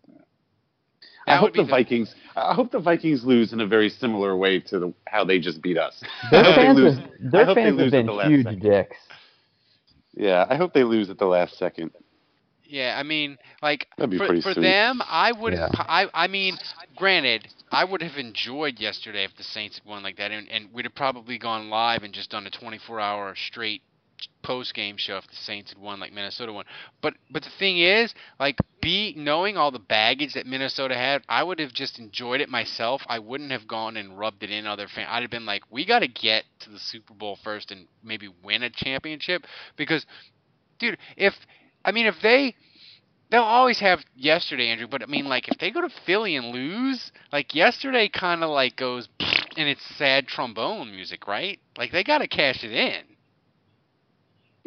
I hope would be the Vikings. I hope the Vikings lose in a very similar way to the, how they just beat us. I Their hope they fans, lose. have, their hope they fans have at been the last huge second. dicks. Yeah, I hope they lose at the last second. Yeah, I mean, like for, for them, I would. Yeah. I I mean, granted, I would have enjoyed yesterday if the Saints had won like that, and, and we'd have probably gone live and just done a 24-hour straight post-game show if the Saints had won like Minnesota won. But but the thing is, like, be knowing all the baggage that Minnesota had, I would have just enjoyed it myself. I wouldn't have gone and rubbed it in other fans. I'd have been like, we got to get to the Super Bowl first and maybe win a championship because dude, if I mean if they they'll always have yesterday, Andrew, but I mean like if they go to Philly and lose, like yesterday kind of like goes and it's sad trombone music, right? Like they got to cash it in.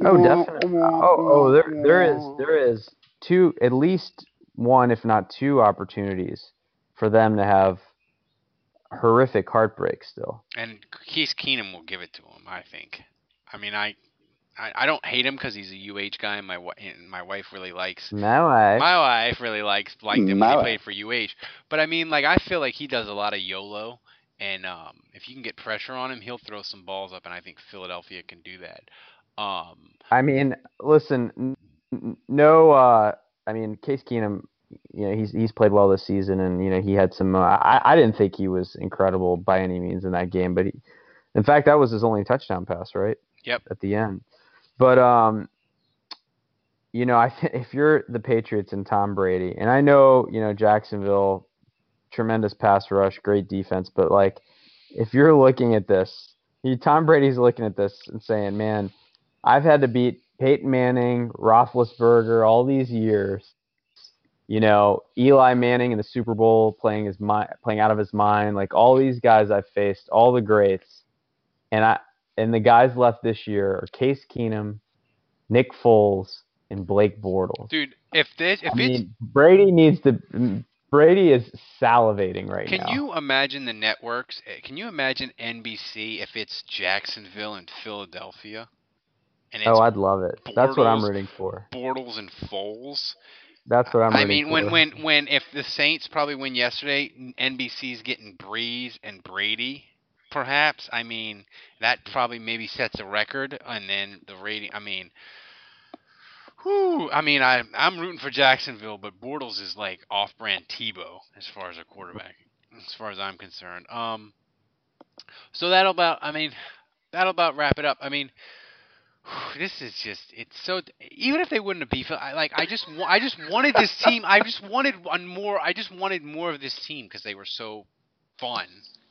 Oh, definitely. Oh, oh, there, there is, there is two, at least one, if not two, opportunities for them to have horrific heartbreak still. And Keith Keenum will give it to him, I think. I mean, I I, I don't hate him because he's a UH guy, and my and my wife really likes. My wife. My wife really likes liked him My when he wife. played for UH. But I mean, like I feel like he does a lot of YOLO, and um, if you can get pressure on him, he'll throw some balls up, and I think Philadelphia can do that. Um, I mean, listen, no, uh, I mean, Case Keenum, you know, he's he's played well this season, and you know, he had some. Uh, I I didn't think he was incredible by any means in that game, but he, in fact, that was his only touchdown pass, right? Yep. At the end, but um, you know, I th- if you're the Patriots and Tom Brady, and I know you know Jacksonville, tremendous pass rush, great defense, but like, if you're looking at this, he, Tom Brady's looking at this and saying, man. I've had to beat Peyton Manning, Roethlisberger all these years. You know, Eli Manning in the Super Bowl playing his mind, playing out of his mind. Like all these guys I've faced, all the greats, and I and the guys left this year are Case Keenum, Nick Foles, and Blake Bortles. dude, if this if I it's mean, Brady needs to. Brady is salivating right Can now. Can you imagine the networks? eh, Can you imagine NBC if it's Jacksonville and Philadelphia? Oh, I'd love it. That's what I'm rooting for. Bortles and Foles. That's what I'm rooting for. I mean, when for. when when if the Saints probably win yesterday, NBC's getting Brees and Brady, perhaps. I mean, that probably maybe sets a record, and then the rating. I mean, whew, I mean, I I'm rooting for Jacksonville, but Bortles is like off-brand Tebow as far as a quarterback, as far as I'm concerned. Um, so that'll about. I mean, that'll about wrap it up. I mean. This is just it's so even if they wouldn't have I like I just I just wanted this team I just wanted one more I just wanted more of this team because they were so fun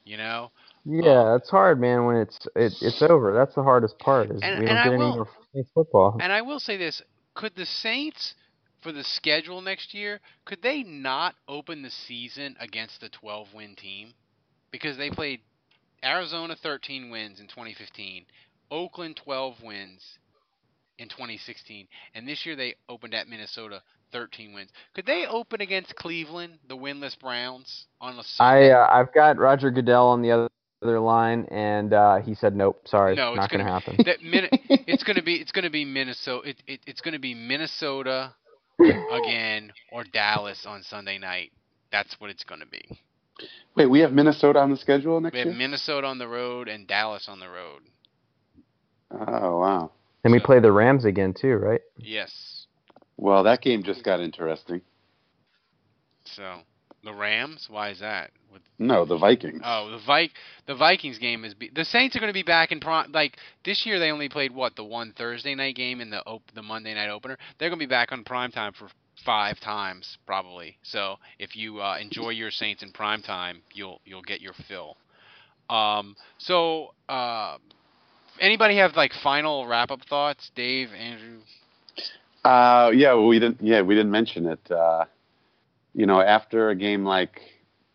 you know Yeah, it's hard, man. When it's it, it's over, that's the hardest part. Is And- we don't I get any will- more football. and I will say this could the Saints for the schedule next year could they not open the season against a 12 win team because they played Arizona 13 wins in 2015 Oakland 12 wins in 2016 and this year they opened at Minnesota 13 wins could they open against Cleveland the winless Browns on a I Sunday? uh, I've got Roger Goodell on the other other line, and uh, he said nope. Sorry, no, not it's gonna, gonna happen. That Min- [LAUGHS] it's gonna be it's gonna be Minnesota. It, it, it's gonna be Minnesota again or Dallas on Sunday night. That's what it's gonna be. Wait, we have Minnesota on the schedule next week. We have year. Minnesota on the road and Dallas on the road. Oh wow. And we play the Rams again too, right? Yes. Well, that game just got interesting. So the Rams. Why is that? With, No, the Vikings. oh, the Vi- the Vikings game is be- the Saints are going to be back in prime. Like this year, they only played what the one Thursday night game and the op- the Monday night opener. They're going to be back on prime time for five times probably. So if you uh, enjoy your Saints in prime time, you'll you'll get your fill. Um, so uh, anybody have like final wrap up thoughts? Dave, Andrew. Uh, yeah, well, we didn't. Yeah, we didn't mention it. Uh, you know, after a game like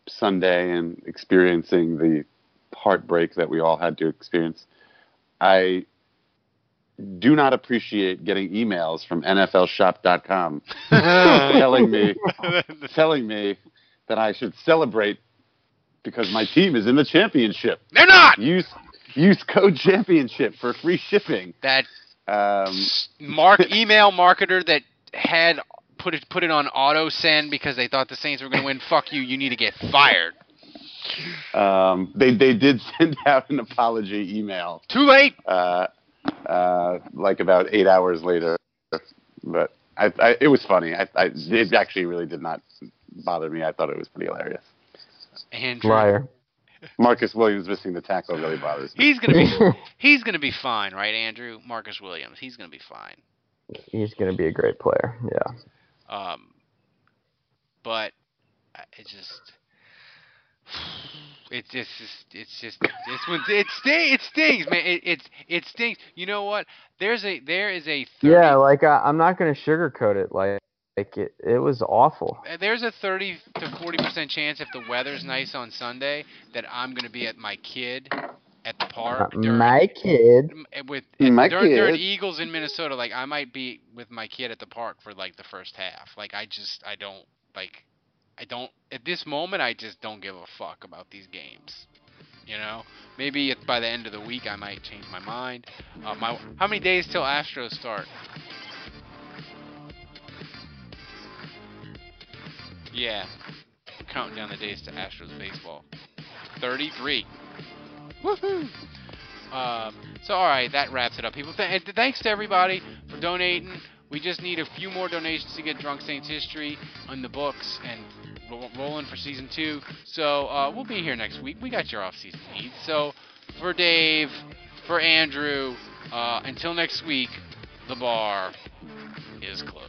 Sunday and experiencing the heartbreak that we all had to experience, I do not appreciate getting emails from NFLShop.com [LAUGHS] telling me [LAUGHS] telling me that I should celebrate because my team is in the championship. They're not. Use use code championship for free shipping. That Um, mark [LAUGHS] email marketer that had put it put it on auto send because they thought the Saints were going to win. Fuck you! You need to get fired. um, they they did [LAUGHS] send out an apology email. Too late. Uh, uh, like about eight hours later, but I, I it was funny. I, I it actually really did not bother me. I thought it was pretty hilarious. Andrew. Liar. Marcus Williams missing the tackle really bothers me. He's gonna be [LAUGHS] he's gonna be fine, right, Andrew? Marcus Williams. He's gonna be fine. He's gonna be a great player. Yeah. Um, but uh, it just. [SIGHS] It just, it's just, it's when it stings, it stings, man. It, it's, it stings. You know what? There's a, there is a, 30, Yeah, like I, I'm not gonna sugarcoat it. Like, like it, it was awful. Uh, there's a 30 to 40 percent chance if the weather's nice on Sunday that I'm gonna be at my kid at the park. during- My kid. m- with My during, during kid. Eagles in Minnesota, like I might be with my kid at the park for like the first half. Like I just I don't like I don't at this moment I just don't give a fuck about these games. You know, maybe by the end of the week I might change my mind. Uh, my how many days till Astros start? Yeah, counting down the days to Astros baseball. Thirty-three. Woohoo! Um, so all right, that wraps it up, people. Th- thanks to everybody for donating. We just need a few more donations to get Drunk Saints history on the books and ro- rolling for season two. So uh, we'll be here next week. We got your off-season needs. So for Dave, for Andrew, uh, until next week, the bar is closed.